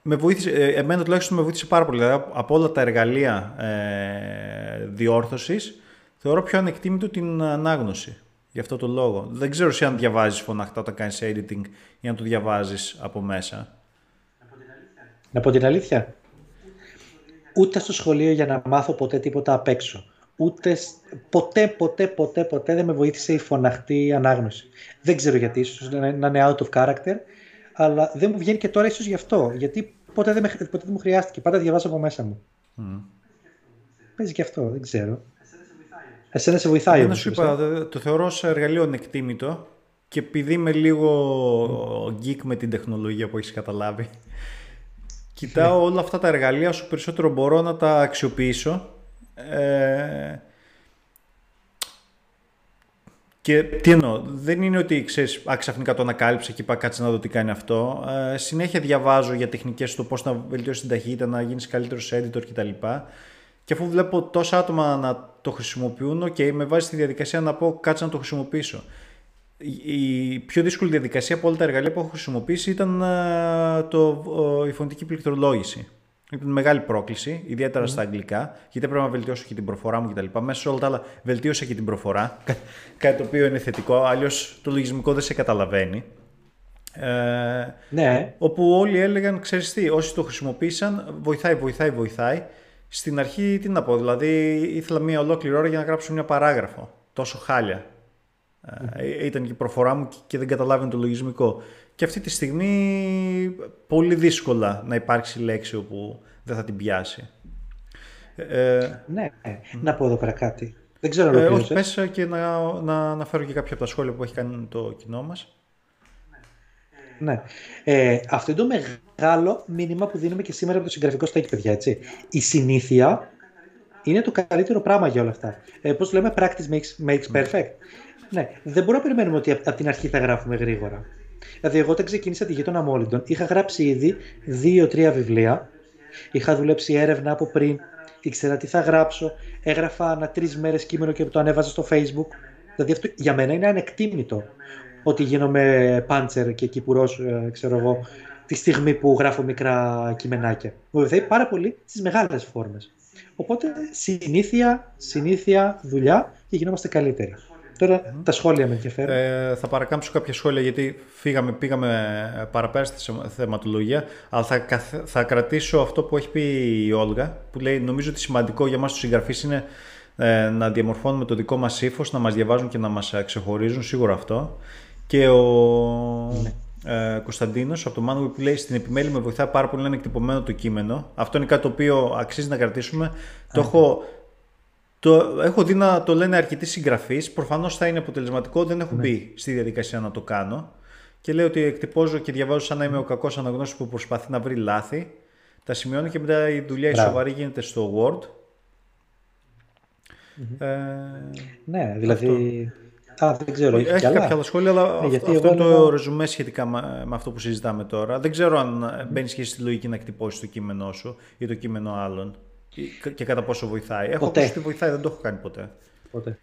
με βοήθησε, ε, εμένα τουλάχιστον με βοήθησε πάρα πολύ. Δηλαδή, από όλα τα εργαλεία ε, διόρθωσης, θεωρώ πιο ανεκτήμητο την ανάγνωση. Γι' αυτό το λόγο. Δεν ξέρω αν διαβάζεις φωναχτά όταν κάνεις editing ή αν το διαβάζεις από μέσα. Να πω την αλήθεια. Ούτε στο σχολείο για να μάθω ποτέ τίποτα απ' έξω. Ούτε ποτέ, ποτέ, ποτέ, ποτέ δεν με βοήθησε η φωναχτή ανάγνωση. Δεν ξέρω γιατί, ίσως να είναι out of character, αλλά δεν μου βγαίνει και τώρα ίσως γι' αυτό. Γιατί ποτέ δεν, με, ποτέ δεν μου χρειάστηκε. Πάντα διαβάζω από μέσα μου. Mm. Παίζει και αυτό, δεν ξέρω. Εσένα σε βοηθάει. Να σου είπα, το θεωρώ σε εργαλείο ανεκτήμητο και επειδή είμαι λίγο geek με την τεχνολογία που έχεις καταλάβει, κοιτάω όλα αυτά τα εργαλεία όσο περισσότερο μπορώ να τα αξιοποιήσω. Ε, Και τι εννοώ, δεν είναι ότι ξέρεις, α, ξαφνικά το ανακάλυψα και είπα κάτσε να δω τι κάνει αυτό. Ε, συνέχεια διαβάζω για τεχνικές του πώς να βελτιώσει την ταχύτητα, να γίνεις καλύτερος editor κτλ. Και αφού βλέπω τόσα άτομα να το χρησιμοποιούν και με βάζει στη διαδικασία να πω κάτσε να το χρησιμοποιήσω. Η πιο δύσκολη διαδικασία από όλα τα εργαλεία που έχω χρησιμοποιήσει ήταν ε, το, η φωνητική πληκτρολόγηση. Ήταν μεγάλη πρόκληση, ιδιαίτερα στα αγγλικά, γιατί πρέπει να βελτιώσω και την προφορά μου κτλ. Μέσα σε όλα τα άλλα βελτίωσα και την προφορά, κάτι το οποίο είναι θετικό, αλλιώς το λογισμικό δεν σε καταλαβαίνει. Ε, ναι. Όπου όλοι έλεγαν, ξέρεις τι, όσοι το χρησιμοποίησαν, βοηθάει, βοηθάει, βοηθάει. Στην αρχή, τι να πω, δηλαδή ήθελα μία ολόκληρη ώρα για να γράψω μια παράγραφο. Τόσο χάλια. Ε, ήταν και η προφορά μου και δεν καταλάβαινε το λογισμικό. Και αυτή τη στιγμή πολύ δύσκολα να υπάρξει λέξη όπου δεν θα την πιάσει. Ε, ναι, να πω εδώ πέρα κάτι. Δεν ξέρω αν ε, Όχι, πες και να, να αναφέρω και κάποια από τα σχόλια που έχει κάνει το κοινό μας. Ναι. Ε, αυτό είναι το μεγάλο μήνυμα που δίνουμε και σήμερα από το συγγραφικό στέκι, παιδιά. Έτσι. Η συνήθεια είναι το καλύτερο πράγμα για όλα αυτά. Ε, Πώς λέμε, practice makes, makes perfect. Ναι, δεν μπορούμε να περιμένουμε ότι από την αρχή θα γράφουμε γρήγορα. Δηλαδή, εγώ όταν ξεκίνησα τη γείτονα Μόλιντον, είχα γράψει ήδη δύο-τρία βιβλία. Είχα δουλέψει έρευνα από πριν, ήξερα τι θα γράψω. Έγραφα ανά τρεις μέρες κείμενο και το ανέβαζα στο Facebook. Δηλαδή, αυτό για μένα είναι ανεκτήμητο ότι γίνομαι πάντσερ και κυπουρός, ε, ξέρω εγώ, τη στιγμή που γράφω μικρά κειμενάκια. Μου βοηθάει πάρα πολύ στις μεγάλες φόρμες. Οπότε συνήθεια, συνήθεια, δουλειά και γινόμαστε καλύτεροι. Τώρα τα σχόλια με ενδιαφέρουν. Ε, θα παρακάμψω κάποια σχόλια γιατί φύγαμε, πήγαμε παραπέρα στη θεματολογία. Αλλά θα, θα κρατήσω αυτό που έχει πει η Όλγα που λέει νομίζω ότι σημαντικό για μας τους συγγραφείς είναι ε, να διαμορφώνουμε το δικό μας ύφος, να μας διαβάζουν και να μας ξεχωρίζουν, σίγουρα αυτό. Και ο ναι. ε, Κωνσταντίνος από το Manway που λέει στην επιμέλεια με βοηθάει πάρα πολύ να είναι εκτυπωμένο το κείμενο. Αυτό είναι κάτι το οποίο αξίζει να κρατήσουμε. Το έχω το έχω δει να το λένε αρκετοί συγγραφείς. Προφανώς θα είναι αποτελεσματικό. Δεν έχω ναι. μπει στη διαδικασία να το κάνω. Και λέω ότι εκτυπώζω και διαβάζω σαν να είμαι ο κακός αναγνώστης που προσπαθεί να βρει λάθη. Τα σημειώνω και μετά η δουλειά η σοβαρή γίνεται στο Word. Ε, ναι, δηλαδή. Α, δεν ξέρω. Έχει, έχει κάποια άλλα σχόλια, αλλά ναι, αυτό, αυτό είναι το ρεζουμέ σχετικά με, αυτό που συζητάμε τώρα. Δεν ξέρω αν μπαίνει και στη λογική να εκτυπώσεις το κείμενό σου ή το κείμενο άλλων και κατά πόσο βοηθάει. Έχω ακούσει ότι βοηθάει, δεν το έχω κάνει ποτέ. ποτέ.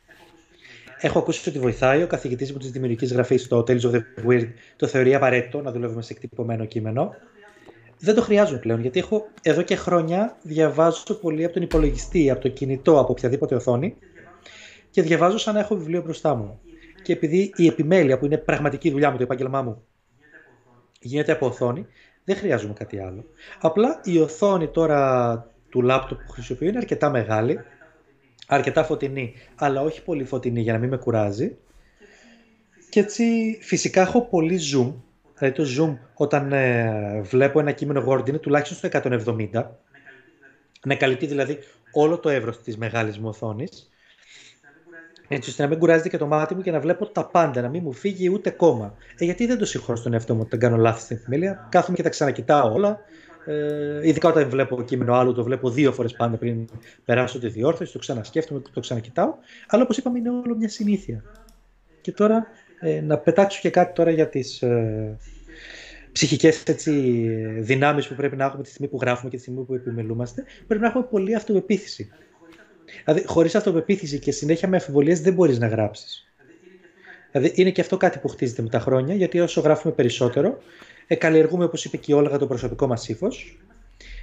Έχω ακούσει ότι βοηθάει. Ο καθηγητής μου τη δημιουργική γραφή στο Tales of the Weird το θεωρεί απαραίτητο να δουλεύουμε σε εκτυπωμένο κείμενο. Δεν το χρειάζομαι πλέον γιατί έχω εδώ και χρόνια διαβάζω πολύ από τον υπολογιστή, από το κινητό, από οποιαδήποτε οθόνη και διαβάζω σαν να έχω βιβλίο μπροστά μου. Και επειδή η επιμέλεια που είναι πραγματική δουλειά μου, το επάγγελμά μου, γίνεται από οθόνη, δεν χρειάζομαι κάτι άλλο. Απλά η οθόνη τώρα του λάπτοπ που χρησιμοποιώ είναι αρκετά μεγάλη, αρκετά φωτεινή, αλλά όχι πολύ φωτεινή για να μην με κουράζει. Και έτσι φυσικά έχω πολύ zoom, δηλαδή το zoom όταν ε, βλέπω ένα κείμενο Word είναι τουλάχιστον στο 170, να καλύπτει δηλαδή όλο το εύρος της μεγάλης μου οθόνης, έτσι ώστε να μην κουράζεται και το μάτι μου και να βλέπω τα πάντα, να μην μου φύγει ούτε κόμμα. Ε, γιατί δεν το συγχωρώ στον εαυτό μου όταν κάνω λάθη στην εφημερίδα. Κάθομαι και τα ξανακοιτάω όλα, ε, ειδικά όταν βλέπω κείμενο άλλο, το βλέπω δύο φορές πάντα πριν περάσω τη διόρθωση, το ξανασκέφτομαι, το ξανακοιτάω. Αλλά όπως είπαμε, είναι όλο μια συνήθεια. Και τώρα ε, να πετάξω και κάτι τώρα για τις ε, ψυχικές έτσι, δυνάμεις που πρέπει να έχουμε τη στιγμή που γράφουμε και τη στιγμή που επιμελούμαστε, πρέπει να έχουμε πολύ αυτοπεποίθηση. Δηλαδή, χωρίς αυτοπεποίθηση και συνέχεια με αμφιβολίες δεν μπορείς να γράψεις. Δηλαδή, είναι και αυτό κάτι που χτίζεται με τα χρόνια, γιατί όσο γράφουμε περισσότερο, ε, καλλιεργούμε, όπως είπε και η Όλγα, το προσωπικό μας ύφος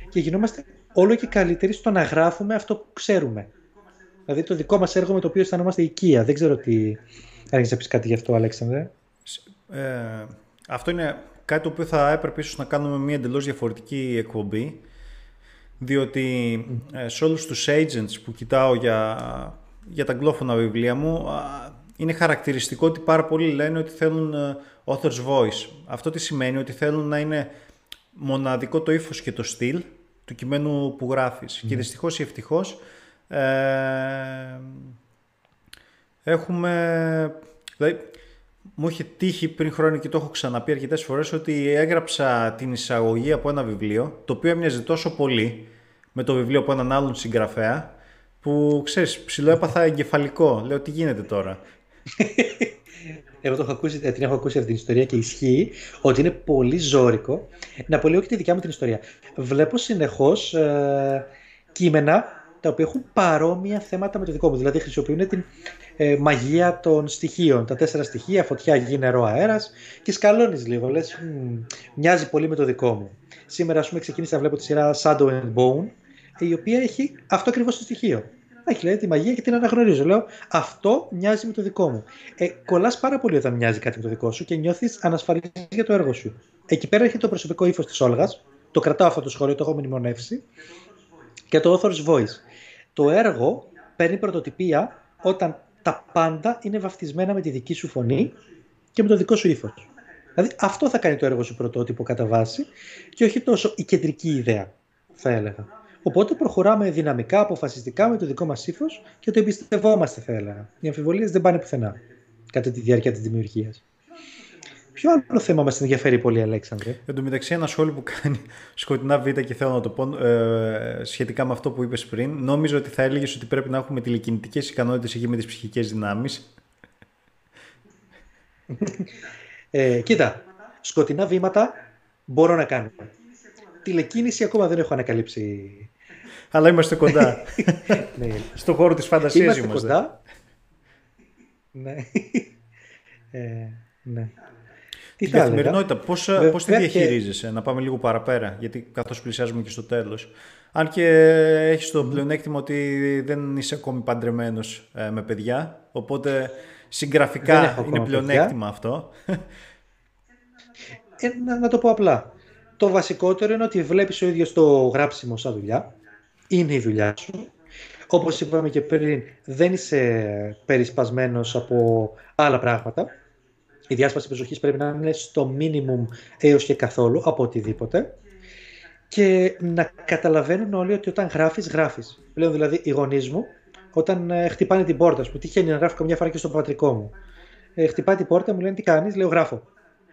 και γινόμαστε όλο και καλύτεροι στο να γράφουμε αυτό που ξέρουμε. Δηλαδή το δικό μας έργο με το οποίο αισθανόμαστε οικία. Δεν ξέρω τι... Αν έχεις να πεις κάτι γι' αυτό, Αλέξανδρε. Ε, αυτό είναι κάτι το οποίο θα έπρεπε ίσως να κάνουμε μια εντελώς διαφορετική εκπομπή διότι ε, σε όλους τους agents που κοιτάω για, για τα αγγλόφωνα βιβλία μου είναι χαρακτηριστικό ότι πάρα πολλοί λένε ότι θέλουν ε, author's voice. Αυτό τι σημαίνει ότι θέλουν να είναι μοναδικό το ύφος και το στυλ του κειμένου που γράφεις. Και δυστυχώς ή ευτυχώς ε, έχουμε... Δηλαδή, μου είχε τύχει πριν χρόνια και το έχω ξαναπεί αρκετές φορές ότι έγραψα την εισαγωγή από ένα βιβλίο το οποίο έμοιαζε τόσο πολύ με το βιβλίο από έναν άλλον συγγραφέα που ξέρεις, ψηλό έπαθα εγκεφαλικό. Λέω τι γίνεται τώρα; Εγώ το έχω ακούσει, την έχω ακούσει αυτή την ιστορία και ισχύει ότι είναι πολύ ζώρικο. Να πω λίγο και τη δικιά μου την ιστορία. Βλέπω συνεχώς ε, κείμενα τα οποία έχουν παρόμοια θέματα με το δικό μου. Δηλαδή χρησιμοποιούν την ε, μαγεία των στοιχείων. Τα τέσσερα στοιχεία, φωτιά, γη, νερό, αέρας. Και σκαλώνεις λίγο. Λες, μοιάζει πολύ με το δικό μου. Σήμερα, ας πούμε, ξεκίνησα να βλέπω τη σειρά Shadow and Bone, η οποία έχει αυτό ακριβώς το στοιχείο. Έχει λέει τη μαγεία και την αναγνωρίζω. Λέω αυτό μοιάζει με το δικό μου. Ε, Κολλάς πάρα πολύ όταν μοιάζει κάτι με το δικό σου και νιώθεις ανασφαλής για το έργο σου. Εκεί πέρα έχει το προσωπικό ύφος της Όλγας. Το κρατάω αυτό το σχόλιο, το έχω μνημονεύσει. Και το author's voice. Το έργο παίρνει πρωτοτυπία όταν τα πάντα είναι βαφτισμένα με τη δική σου φωνή και με το δικό σου ύφος. Δηλαδή αυτό θα κάνει το έργο σου πρωτότυπο κατά βάση και όχι τόσο η κεντρική ιδέα, θα έλεγα. Οπότε προχωράμε δυναμικά, αποφασιστικά με το δικό μας ύφος και το εμπιστευόμαστε, θα έλεγα. Οι αμφιβολίες δεν πάνε πουθενά κατά τη διάρκεια της δημιουργίας. Ποιο άλλο θέμα μας ενδιαφέρει πολύ, Αλέξανδρε; Εν τω μεταξύ, ένα σχόλιο που κάνει σκοτεινά Β και θέλω να το πω ε, σχετικά με αυτό που είπες πριν. Νόμιζα ότι θα έλεγες ότι πρέπει να έχουμε τηλεκινητικές ικανότητες εκεί με τις ψυχικές δυνάμεις. ε, κοίτα, σκοτεινά βήματα μπορώ να κάνω. Τηλεκίνηση ακόμα δεν έχω ανακαλύψει αλλά είμαστε κοντά. ναι. Στο χώρο της φαντασίας είμαστε. Είμαστε κοντά. ναι. Ε, ναι. Τι Την καθημερινότητα, πώς, πώς τη διαχειρίζεσαι, να πάμε λίγο παραπέρα, γιατί καθώς πλησιάζουμε και στο τέλος. Αν και έχεις το πλεονέκτημα ότι δεν είσαι ακόμη παντρεμένος ε, με παιδιά, οπότε συγγραφικά είναι πλεονέκτημα αυτό. Ε, να, να το πω απλά. Το βασικότερο είναι ότι βλέπεις ο ίδιος το γράψιμο σαν δουλειά είναι η δουλειά σου. Όπως είπαμε και πριν, δεν είσαι περισπασμένος από άλλα πράγματα. Η διάσπαση προσοχής πρέπει να είναι στο minimum έως και καθόλου από οτιδήποτε. Και να καταλαβαίνουν όλοι ότι όταν γράφεις, γράφεις. Λέω δηλαδή οι γονείς μου, όταν ε, χτυπάνε την πόρτα, που τυχαίνει να γράφω καμιά φορά και στον πατρικό μου. Ε, χτυπάει την πόρτα, μου λένε τι κάνεις, λέω γράφω.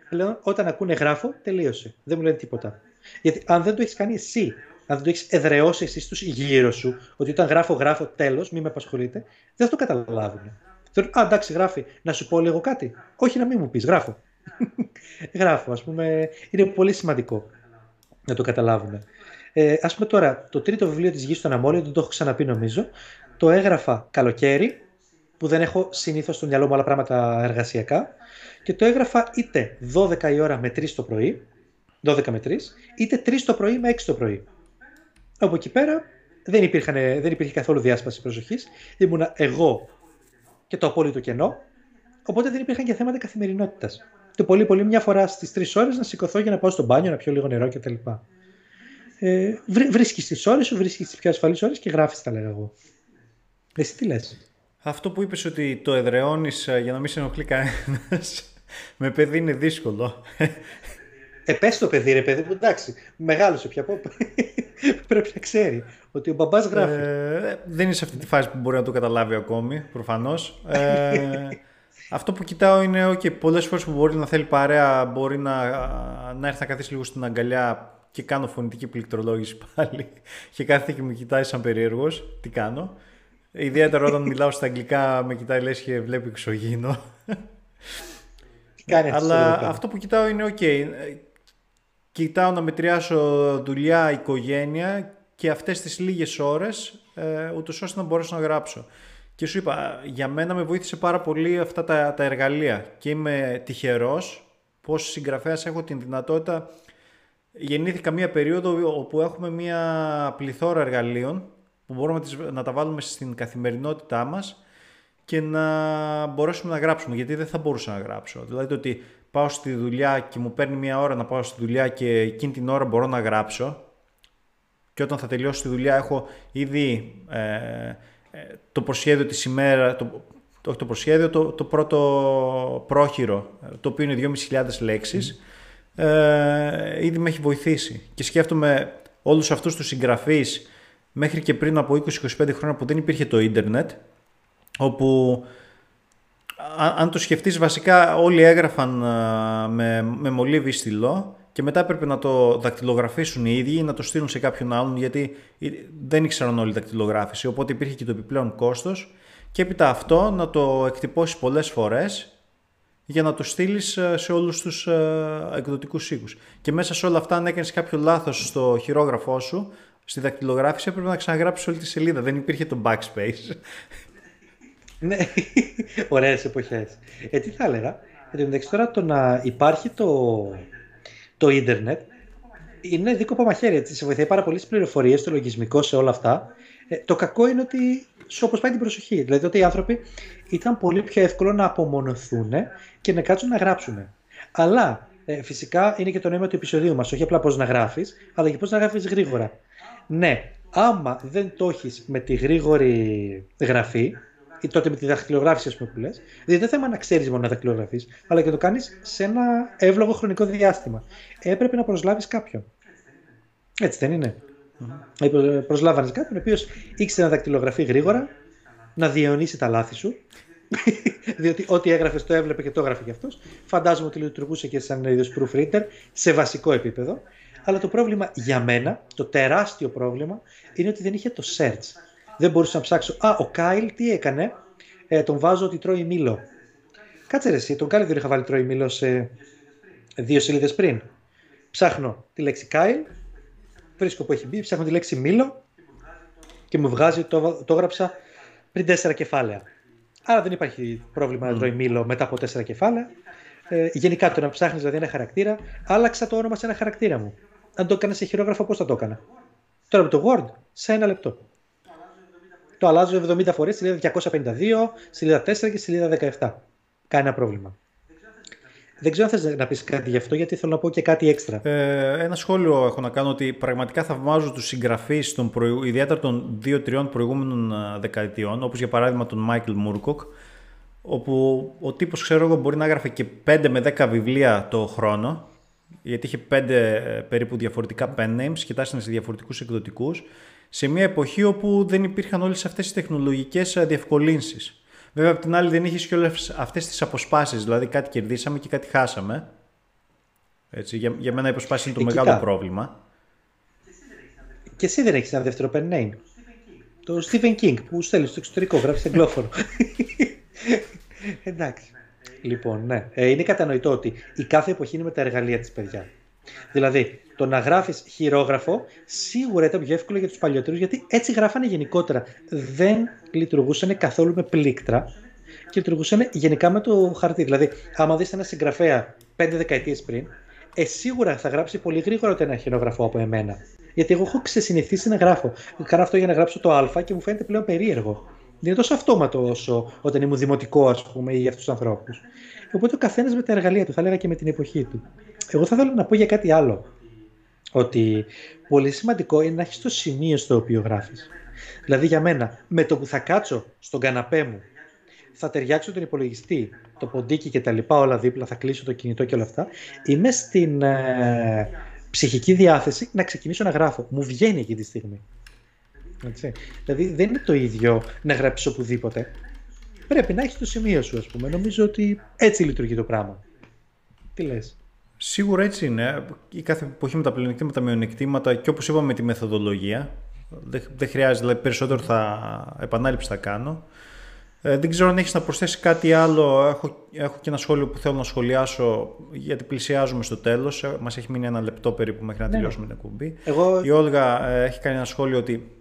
Λέω όταν ακούνε γράφω, τελείωσε. Δεν μου λένε τίποτα. Γιατί αν δεν το έχεις κάνει εσύ αν δεν το έχει εδραιώσεις εσύ στου γύρω σου, ότι όταν γράφω, γράφω, τέλος, μην με απασχολείτε, δεν θα το καταλάβουν. Θεωρούν, Α, εντάξει, γράφει, να σου πω λίγο κάτι. Όχι να μην μου πεις, γράφω. γράφω, ας πούμε, είναι πολύ σημαντικό να το καταλάβουν. Ε, ας πούμε τώρα, το τρίτο βιβλίο της Γης στον Αμόλιο, δεν το έχω ξαναπεί νομίζω, το έγραφα καλοκαίρι, που δεν έχω συνήθως στο μυαλό μου άλλα πράγματα εργασιακά, και το έγραφα είτε 12 η ώρα με 3 το πρωί, 12 με 3, είτε 3 το πρωί με 6 το πρωί. Από εκεί πέρα δεν, υπήρχαν, δεν υπήρχε καθόλου διάσπαση προσοχής. Ήμουνα εγώ και το απόλυτο κενό. Οπότε δεν υπήρχαν και θέματα καθημερινότητας. Το πολύ πολύ μια φορά στις τρεις ώρες να σηκωθώ για να πάω στο μπάνιο, να πιω λίγο νερό κτλ. Ε, βρίσκεις τις ώρες σου, βρίσκεις τις πιο ασφαλείς ώρες και γράφεις, τα λέγα εγώ. Εσύ τι λες; Αυτό που είπες ότι το εδραιώνει ε, για να μην σε ενοχλεί κανένας. με παιδί είναι δύσκολο. Ε, πες το παιδί, ρε παιδί μου, εντάξει. Μεγάλωσε πια. Πρέπει να ξέρει ότι ο μπαμπάς γράφει. Ε, δεν είναι σε αυτή τη φάση που μπορεί να το καταλάβει ακόμη, προφανώς. Ε, αυτό που κοιτάω είναι ότι okay, πολλές φορές που μπορεί να θέλει παρέα, μπορεί να, να έρθει να καθίσει λίγο στην αγκαλιά και κάνω φωνητική πληκτρολόγηση πάλι. Και κάθεται και με κοιτάει σαν περίεργος. Τι κάνω. Ιδιαίτερα όταν μιλάω στα αγγλικά, με κοιτάει λες και βλέπει εξωγήινο. Αλλά αυτό που κοιτάω είναι ok κοιτάω να μετριάσω δουλειά, οικογένεια και αυτές τις λίγες ώρες ε, ούτως ώστε να μπορέσω να γράψω. Και σου είπα, για μένα με βοήθησε πάρα πολύ αυτά τα, τα εργαλεία και είμαι τυχερός πως συγγραφέας έχω την δυνατότητα γεννήθηκα μία περίοδο όπου έχουμε μία πληθώρα εργαλείων που μπορούμε να τα βάλουμε στην καθημερινότητά μας και να μπορέσουμε να γράψουμε, γιατί δεν θα μπορούσα να γράψω. Δηλαδή το ότι πάω στη δουλειά και μου παίρνει μία ώρα να πάω στη δουλειά και εκείνη την ώρα μπορώ να γράψω και όταν θα τελειώσω τη δουλειά έχω ήδη ε, ε το προσχέδιο της ημέρα, το, όχι το προσχέδιο, το, το πρώτο πρόχειρο, το οποίο είναι 2.500 λέξεις, ε, ήδη με έχει βοηθήσει. Και σκέφτομαι όλους αυτούς τους συγγραφείς μέχρι και πριν από 20-25 χρόνια που δεν υπήρχε το ίντερνετ, όπου αν το σκεφτείς βασικά όλοι έγραφαν με, με μολύβι στυλό και μετά έπρεπε να το δακτυλογραφήσουν οι ίδιοι ή να το στείλουν σε κάποιον άλλον γιατί δεν ήξεραν όλοι δακτυλογράφηση οπότε υπήρχε και το επιπλέον κόστος και έπειτα αυτό να το εκτυπώσεις πολλές φορές για να το στείλεις ε, σε όλους τους ε, εκδοτικούς οίκους. Και μέσα σε όλα αυτά αν έκανες κάποιο λάθος στο χειρόγραφό σου, στη δακτυλογράφηση έπρεπε να ξαναγράψεις όλη τη σελίδα. Δεν υπήρχε το backspace. Ναι, ωραίες εποχές. Ε, τι θα έλεγα, εν τώρα το να υπάρχει το, το ίντερνετ είναι δίκοπο μαχαίρι, έτσι, σε βοηθάει πάρα πολλές πληροφορίες στο λογισμικό, σε όλα αυτά. Ε, το κακό είναι ότι σου αποσπάει την προσοχή. Δηλαδή ότι οι άνθρωποι ήταν πολύ πιο εύκολο να απομονωθούν και να κάτσουν να γράψουν. Αλλά ε, φυσικά είναι και το νόημα του επεισοδίου μας. Όχι απλά πώς να γράφεις, αλλά και πώς να γράφεις γρήγορα. Ναι, άμα δεν το έχεις με τη γρήγορη γραφή, ή τότε με τη δαχτυλογράφηση, ας πούμε, που λες, δηλαδή δεν θέμα να ξέρεις μόνο να δαχτυλογραφείς, αλλά και να το κάνεις σε ένα εύλογο χρονικό διάστημα. Έπρεπε να προσλάβεις κάποιον. Έτσι δεν είναι. Mm-hmm. Προσλάβανε κάποιον ο οποίος ήξερε να δακτυλογραφεί γρήγορα, να διαιωνίσει τα λάθη σου. διότι ό,τι έγραφες το έβλεπε και το έγραφε κι αυτός. Φαντάζομαι ότι λειτουργούσε και σαν είδος proofreader σε βασικό επίπεδο. Αλλά το πρόβλημα για μένα, το τεράστιο πρόβλημα, είναι ότι δεν είχε το search. Δεν μπορούσα να ψάξω. Α, ο Κάιλ τι έκανε; Ε, τον βάζω ότι τρώει μήλο. Κάτσε ρε, εσύ, τον Κάιλ δεν είχα βάλει τρώει μήλο σε δύο σελίδες πριν. Ψάχνω τη λέξη Κάιλ, βρίσκω που έχει μπει, ψάχνω τη λέξη μήλο και μου βγάζει ότι το, το έγραψα πριν τέσσερα κεφάλαια. Άρα δεν υπάρχει πρόβλημα να τρώει μήλο μετά από τέσσερα κεφάλαια. Ε, γενικά το να ψάχνεις δηλαδή ένα χαρακτήρα, άλλαξα το όνομα σε ένα χαρακτήρα μου. Αν το έκανα σε χειρόγραφο, πώς θα το έκανα; Τώρα με το Word, σε ένα λεπτό. Το αλλάζω 70 φορές, σελίδα 252, σελίδα 4 και σελίδα 17. Κανένα πρόβλημα. Δεν ξέρω αν θες να πεις κάτι γι' αυτό, γιατί θέλω να πω και κάτι έξτρα. Ε, ένα σχόλιο έχω να κάνω ότι πραγματικά θαυμάζω τους συγγραφείς, των προηγου... ιδιαίτερα των δύο-τριών προηγούμενων ε, δεκαετιών, όπως για παράδειγμα τον Μάικλ Μούρκοκ, όπου ο τύπος, ξέρω εγώ, μπορεί να έγραφε και 5 με 10 βιβλία το χρόνο, γιατί είχε 5 ε, περίπου διαφορετικά pen names και τάσσανε σε διαφορετικούς εκδοτικούς, σε μια εποχή όπου δεν υπήρχαν όλες αυτές τις τεχνολογικές ε, διευκολύνσεις. Βέβαια, από την άλλη δεν είχες και όλες αυτές τις αποσπάσεις. Δηλαδή, κάτι κερδίσαμε και κάτι χάσαμε. Έτσι, για, για μένα η αποσπάση είναι το ε, μεγάλο πρόβλημα. Και εσύ δεν έχεις ένα δεύτερο pen name. Το Stephen King που στέλνεις στο εξωτερικό, γράφει σε εγγλόφωνο. Εντάξει. Λοιπόν, ναι. Ε, είναι κατανοητό ότι η κάθε εποχή είναι με τα εργαλεία της παιδιά. Δηλαδή, το να γράφεις χειρόγραφο σίγουρα ήταν πιο εύκολο για τους παλιότερους γιατί έτσι γράφανε γενικότερα. Δεν λειτουργούσαν καθόλου με πλήκτρα και λειτουργούσαν γενικά με το χαρτί. Δηλαδή, άμα δεις ένα συγγραφέα πέντε δεκαετίες πριν, ε, σίγουρα θα γράψει πολύ γρήγορα ένα χειρόγραφο από εμένα. Γιατί εγώ έχω ξεσυνηθίσει να γράφω. Κάνω αυτό για να γράψω το Α και μου φαίνεται πλέον περίεργο. Δεν είναι τόσο αυτόματο όσο όταν ήμουν δημοτικό, ας πούμε, ή για αυτούς τους ανθρώπους. Οπότε ο καθένας με τα εργαλεία του, θα έλεγα και με την εποχή του. Εγώ θα ήθελα να πω για κάτι άλλο. Ότι πολύ σημαντικό είναι να έχεις το σημείο στο οποίο γράφεις. Δηλαδή για μένα, με το που θα κάτσω στον καναπέ μου, θα ταιριάξω τον υπολογιστή, το ποντίκι και τα λοιπά όλα δίπλα, θα κλείσω το κινητό και όλα αυτά, είμαι στην ε, ψυχική διάθεση να ξεκινήσω να γράφω. Μου βγαίνει εκεί τη στιγμή. Έτσι. Δηλαδή δεν είναι το ίδιο να γράψεις οπουδήποτε. Πρέπει να έχεις το σημείο σου, ας πούμε. Νομίζω ότι έτσι λειτουργεί το πράγμα. Τι λες; Σίγουρα έτσι είναι. Η κάθε εποχή με τα πλεονεκτήματα, τα μειονεκτήματα και όπως είπαμε με τη μεθοδολογία. Δεν, δεν χρειάζεται, δηλαδή περισσότερο θα επανάληψη θα κάνω. Ε, δεν ξέρω αν έχεις να προσθέσεις κάτι άλλο. Έχω, έχω και ένα σχόλιο που θέλω να σχολιάσω γιατί πλησιάζουμε στο τέλος. Ε, Μας έχει μείνει ένα λεπτό περίπου μέχρι να ναι. τελειώσουμε την εκπομπή. Εγώ... Η Όλγα ε, έχει κάνει ένα σχόλιο ότι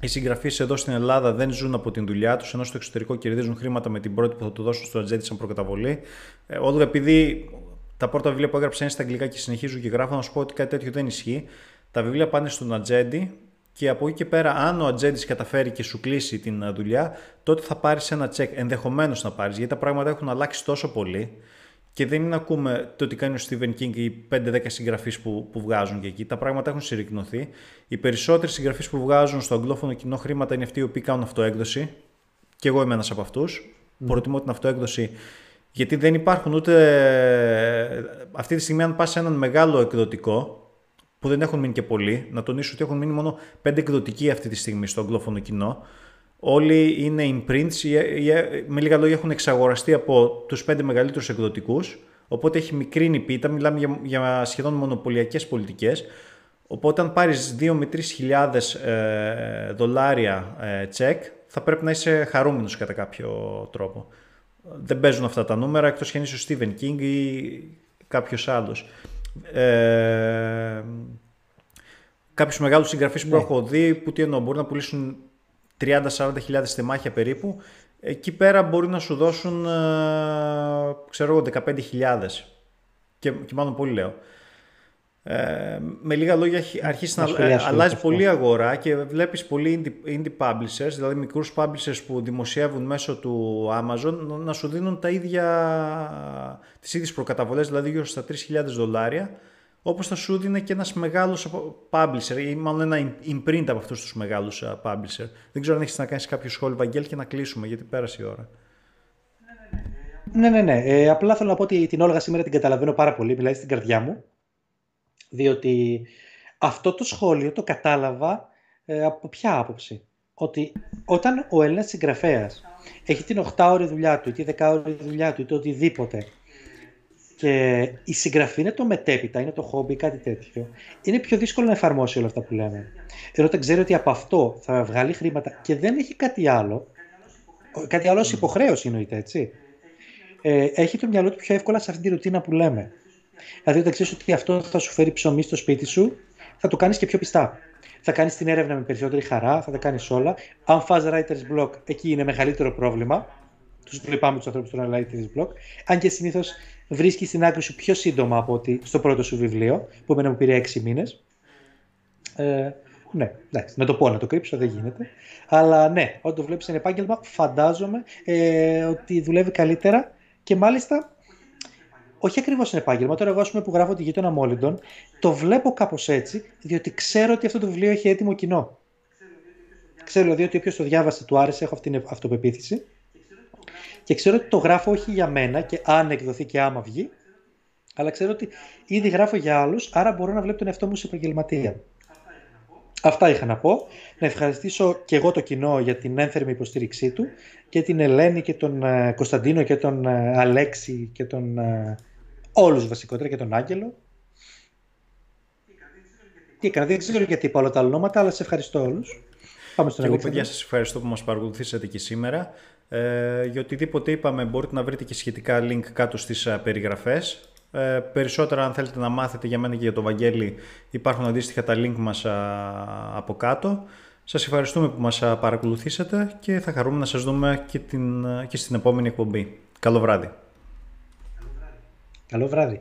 οι συγγραφείς εδώ στην Ελλάδα δεν ζουν από την δουλειά τους, ενώ στο εξωτερικό κερδίζουν χρήματα με την πρώτη που θα του δώσουν στο ατζέντη σαν προκαταβολή. Ε, Όλγα, επειδή τα πρώτα βιβλία που έγραψα είναι στα αγγλικά και συνεχίζω και γράφω, να σου πω ότι κάτι τέτοιο δεν ισχύει. Τα βιβλία πάνε στον ατζέντη και από εκεί και πέρα, αν ο ατζέντης καταφέρει και σου κλείσει την δουλειά, τότε θα πάρεις ένα τσεκ. Ενδεχομένως να πάρεις, γιατί τα πράγματα έχουν αλλάξει τόσο πολύ. Και δεν είναι να ακούμε το ότι κάνει ο Stephen King ή 5-10 συγγραφείς που, που βγάζουν και εκεί. Τα πράγματα έχουν συρρυκνωθεί. Οι περισσότεροι συγγραφείς που βγάζουν στο αγγλόφωνο κοινό χρήματα είναι αυτοί οι οποίοι κάνουν αυτοέκδοση. Και εγώ είμαι ένας από αυτούς. Mm. Προτιμώ την αυτοέκδοση γιατί δεν υπάρχουν ούτε. Αυτή τη στιγμή, αν πας σε έναν μεγάλο εκδοτικό, που δεν έχουν μείνει και πολλοί, να τονίσω ότι έχουν μείνει μόνο πέντε εκδοτικοί αυτή τη στιγμή στο αγγλόφωνο κοινό. Όλοι είναι imprints, με λίγα λόγια έχουν εξαγοραστεί από τους πέντε μεγαλύτερους εκδοτικούς, οπότε έχει μικρή πίτα, μιλάμε για, για σχεδόν μονοπωλιακές πολιτικές. Οπότε αν πάρεις 2 με 3 χιλιάδες ε, δολάρια ε, τσεκ, θα πρέπει να είσαι χαρούμενος κατά κάποιο τρόπο. Δεν παίζουν αυτά τα νούμερα εκτός και αν είσαι ο Stephen King ή κάποιος άλλος. Ε, κάποιους μεγάλους συγγραφείς που ναι. έχω δει που τι εννοώ, μπορούν να πουλήσουν 30-40 χιλιάδες θεμάχια περίπου εκεί πέρα μπορεί να σου δώσουν ε, ξέρω εγώ 15 χιλιάδες και, και μάλλον πολύ λέω. Ε, με λίγα λόγια αρχίσεις να, να αλλάζει πολύ αγορά και βλέπεις πολλοί indie, indie publishers, δηλαδή μικρούς publishers που δημοσιεύουν μέσω του Amazon να σου δίνουν τα ίδια, τις ίδιες προκαταβολές, δηλαδή γύρω στα 3.000 δολάρια όπως θα σου δίνει και ένας μεγάλος publisher ή μάλλον ένα imprint από αυτούς τους μεγάλους publisher. Δεν ξέρω αν έχεις να κάνεις κάποιο σχόλιο, Βαγγέλ, και να κλείσουμε, γιατί πέρασε η ώρα. Ναι, ναι, ναι. Ε, απλά θέλω να πω ότι την Όλγα σήμερα την καταλαβαίνω πάρα πολύ, μιλάει στην καρδιά μου, διότι αυτό το σχόλιο το κατάλαβα ε, από ποια άποψη; Ότι όταν ο Έλληνας συγγραφέας έχει την 8ωρη δουλειά του ή τη 10ωρη δουλειά του ή το οτιδήποτε και η συγγραφή είναι το μετέπειτα, είναι το χόμπι, κάτι τέτοιο. Είναι πιο δύσκολο να εφαρμόσει όλα αυτά που λέμε. Ενώ όταν ξέρει ότι από αυτό θα βγάλει χρήματα και δεν έχει κάτι άλλο, κάτι άλλο ως υποχρέωση εννοείται, έτσι. Ε, έχει το μυαλό του πιο εύκολα σε αυτή τη ρουτίνα που λέμε. Δηλαδή, όταν ξέρεις ότι αυτό θα σου φέρει ψωμί στο σπίτι σου, θα το κάνεις και πιο πιστά. Θα κάνεις την έρευνα με περισσότερη χαρά, θα τα κάνεις όλα. Αν φας writer's block, εκεί είναι μεγαλύτερο πρόβλημα. Τους λυπάμαι τους ανθρώπους του writer's block. Αν και συνήθως βρίσκεις την άκρη σου πιο σύντομα από ότι στο πρώτο σου βιβλίο, που εμένα μου πήρε έξι μήνες. Ε, ναι, εντάξει, να το πω, να το κρύψω, δεν γίνεται. Αλλά ναι, όταν το βλέπεις ένα επάγγελμα, φαντάζομαι ε, ότι δουλεύει καλύτερα και μάλιστα όχι ακριβώς ένα επάγγελμα. Τώρα, εγώ πούμε, που γράφω τη γείτονα Μόλιντον, το βλέπω κάπως έτσι, διότι ξέρω ότι αυτό το βιβλίο έχει έτοιμο κοινό. Ξέρω δηλαδή ότι όποιος το διάβασε του άρεσε, έχω αυτή την αυτοπεποίθηση. Και ξέρω ότι το γράφω όχι για μένα και αν εκδοθεί και άμα βγει, αλλά ξέρω ότι ήδη γράφω για άλλους, άρα μπορώ να βλέπω τον εαυτό μου σε επαγγελματία. Αυτά είχα να πω. Να ευχαριστήσω και εγώ το κοινό για την ένθερμη υποστήριξή του και την Ελένη και τον ε, Κωνσταντίνο και τον ε, Αλέξη και τον ε, όλους βασικότερα και τον Άγγελο. Τι έκανα, δεν ξέρω γιατί είπα όλα τα ονόματα, αλλά σε ευχαριστώ όλους. Πάμε στον και εγώ παιδιά σας ευχαριστώ που μας παρακολουθήσατε και σήμερα. Ε, για οτιδήποτε είπαμε μπορείτε να βρείτε και σχετικά link κάτω στις περιγραφές. Ε, περισσότερα αν θέλετε να μάθετε για μένα και για το Βαγγέλη υπάρχουν αντίστοιχα τα link μας από κάτω. Σας ευχαριστούμε που μας παρακολουθήσατε και θα χαρούμε να σας δούμε και, την, και στην επόμενη εκπομπή. Καλό βράδυ. Καλό βράδυ.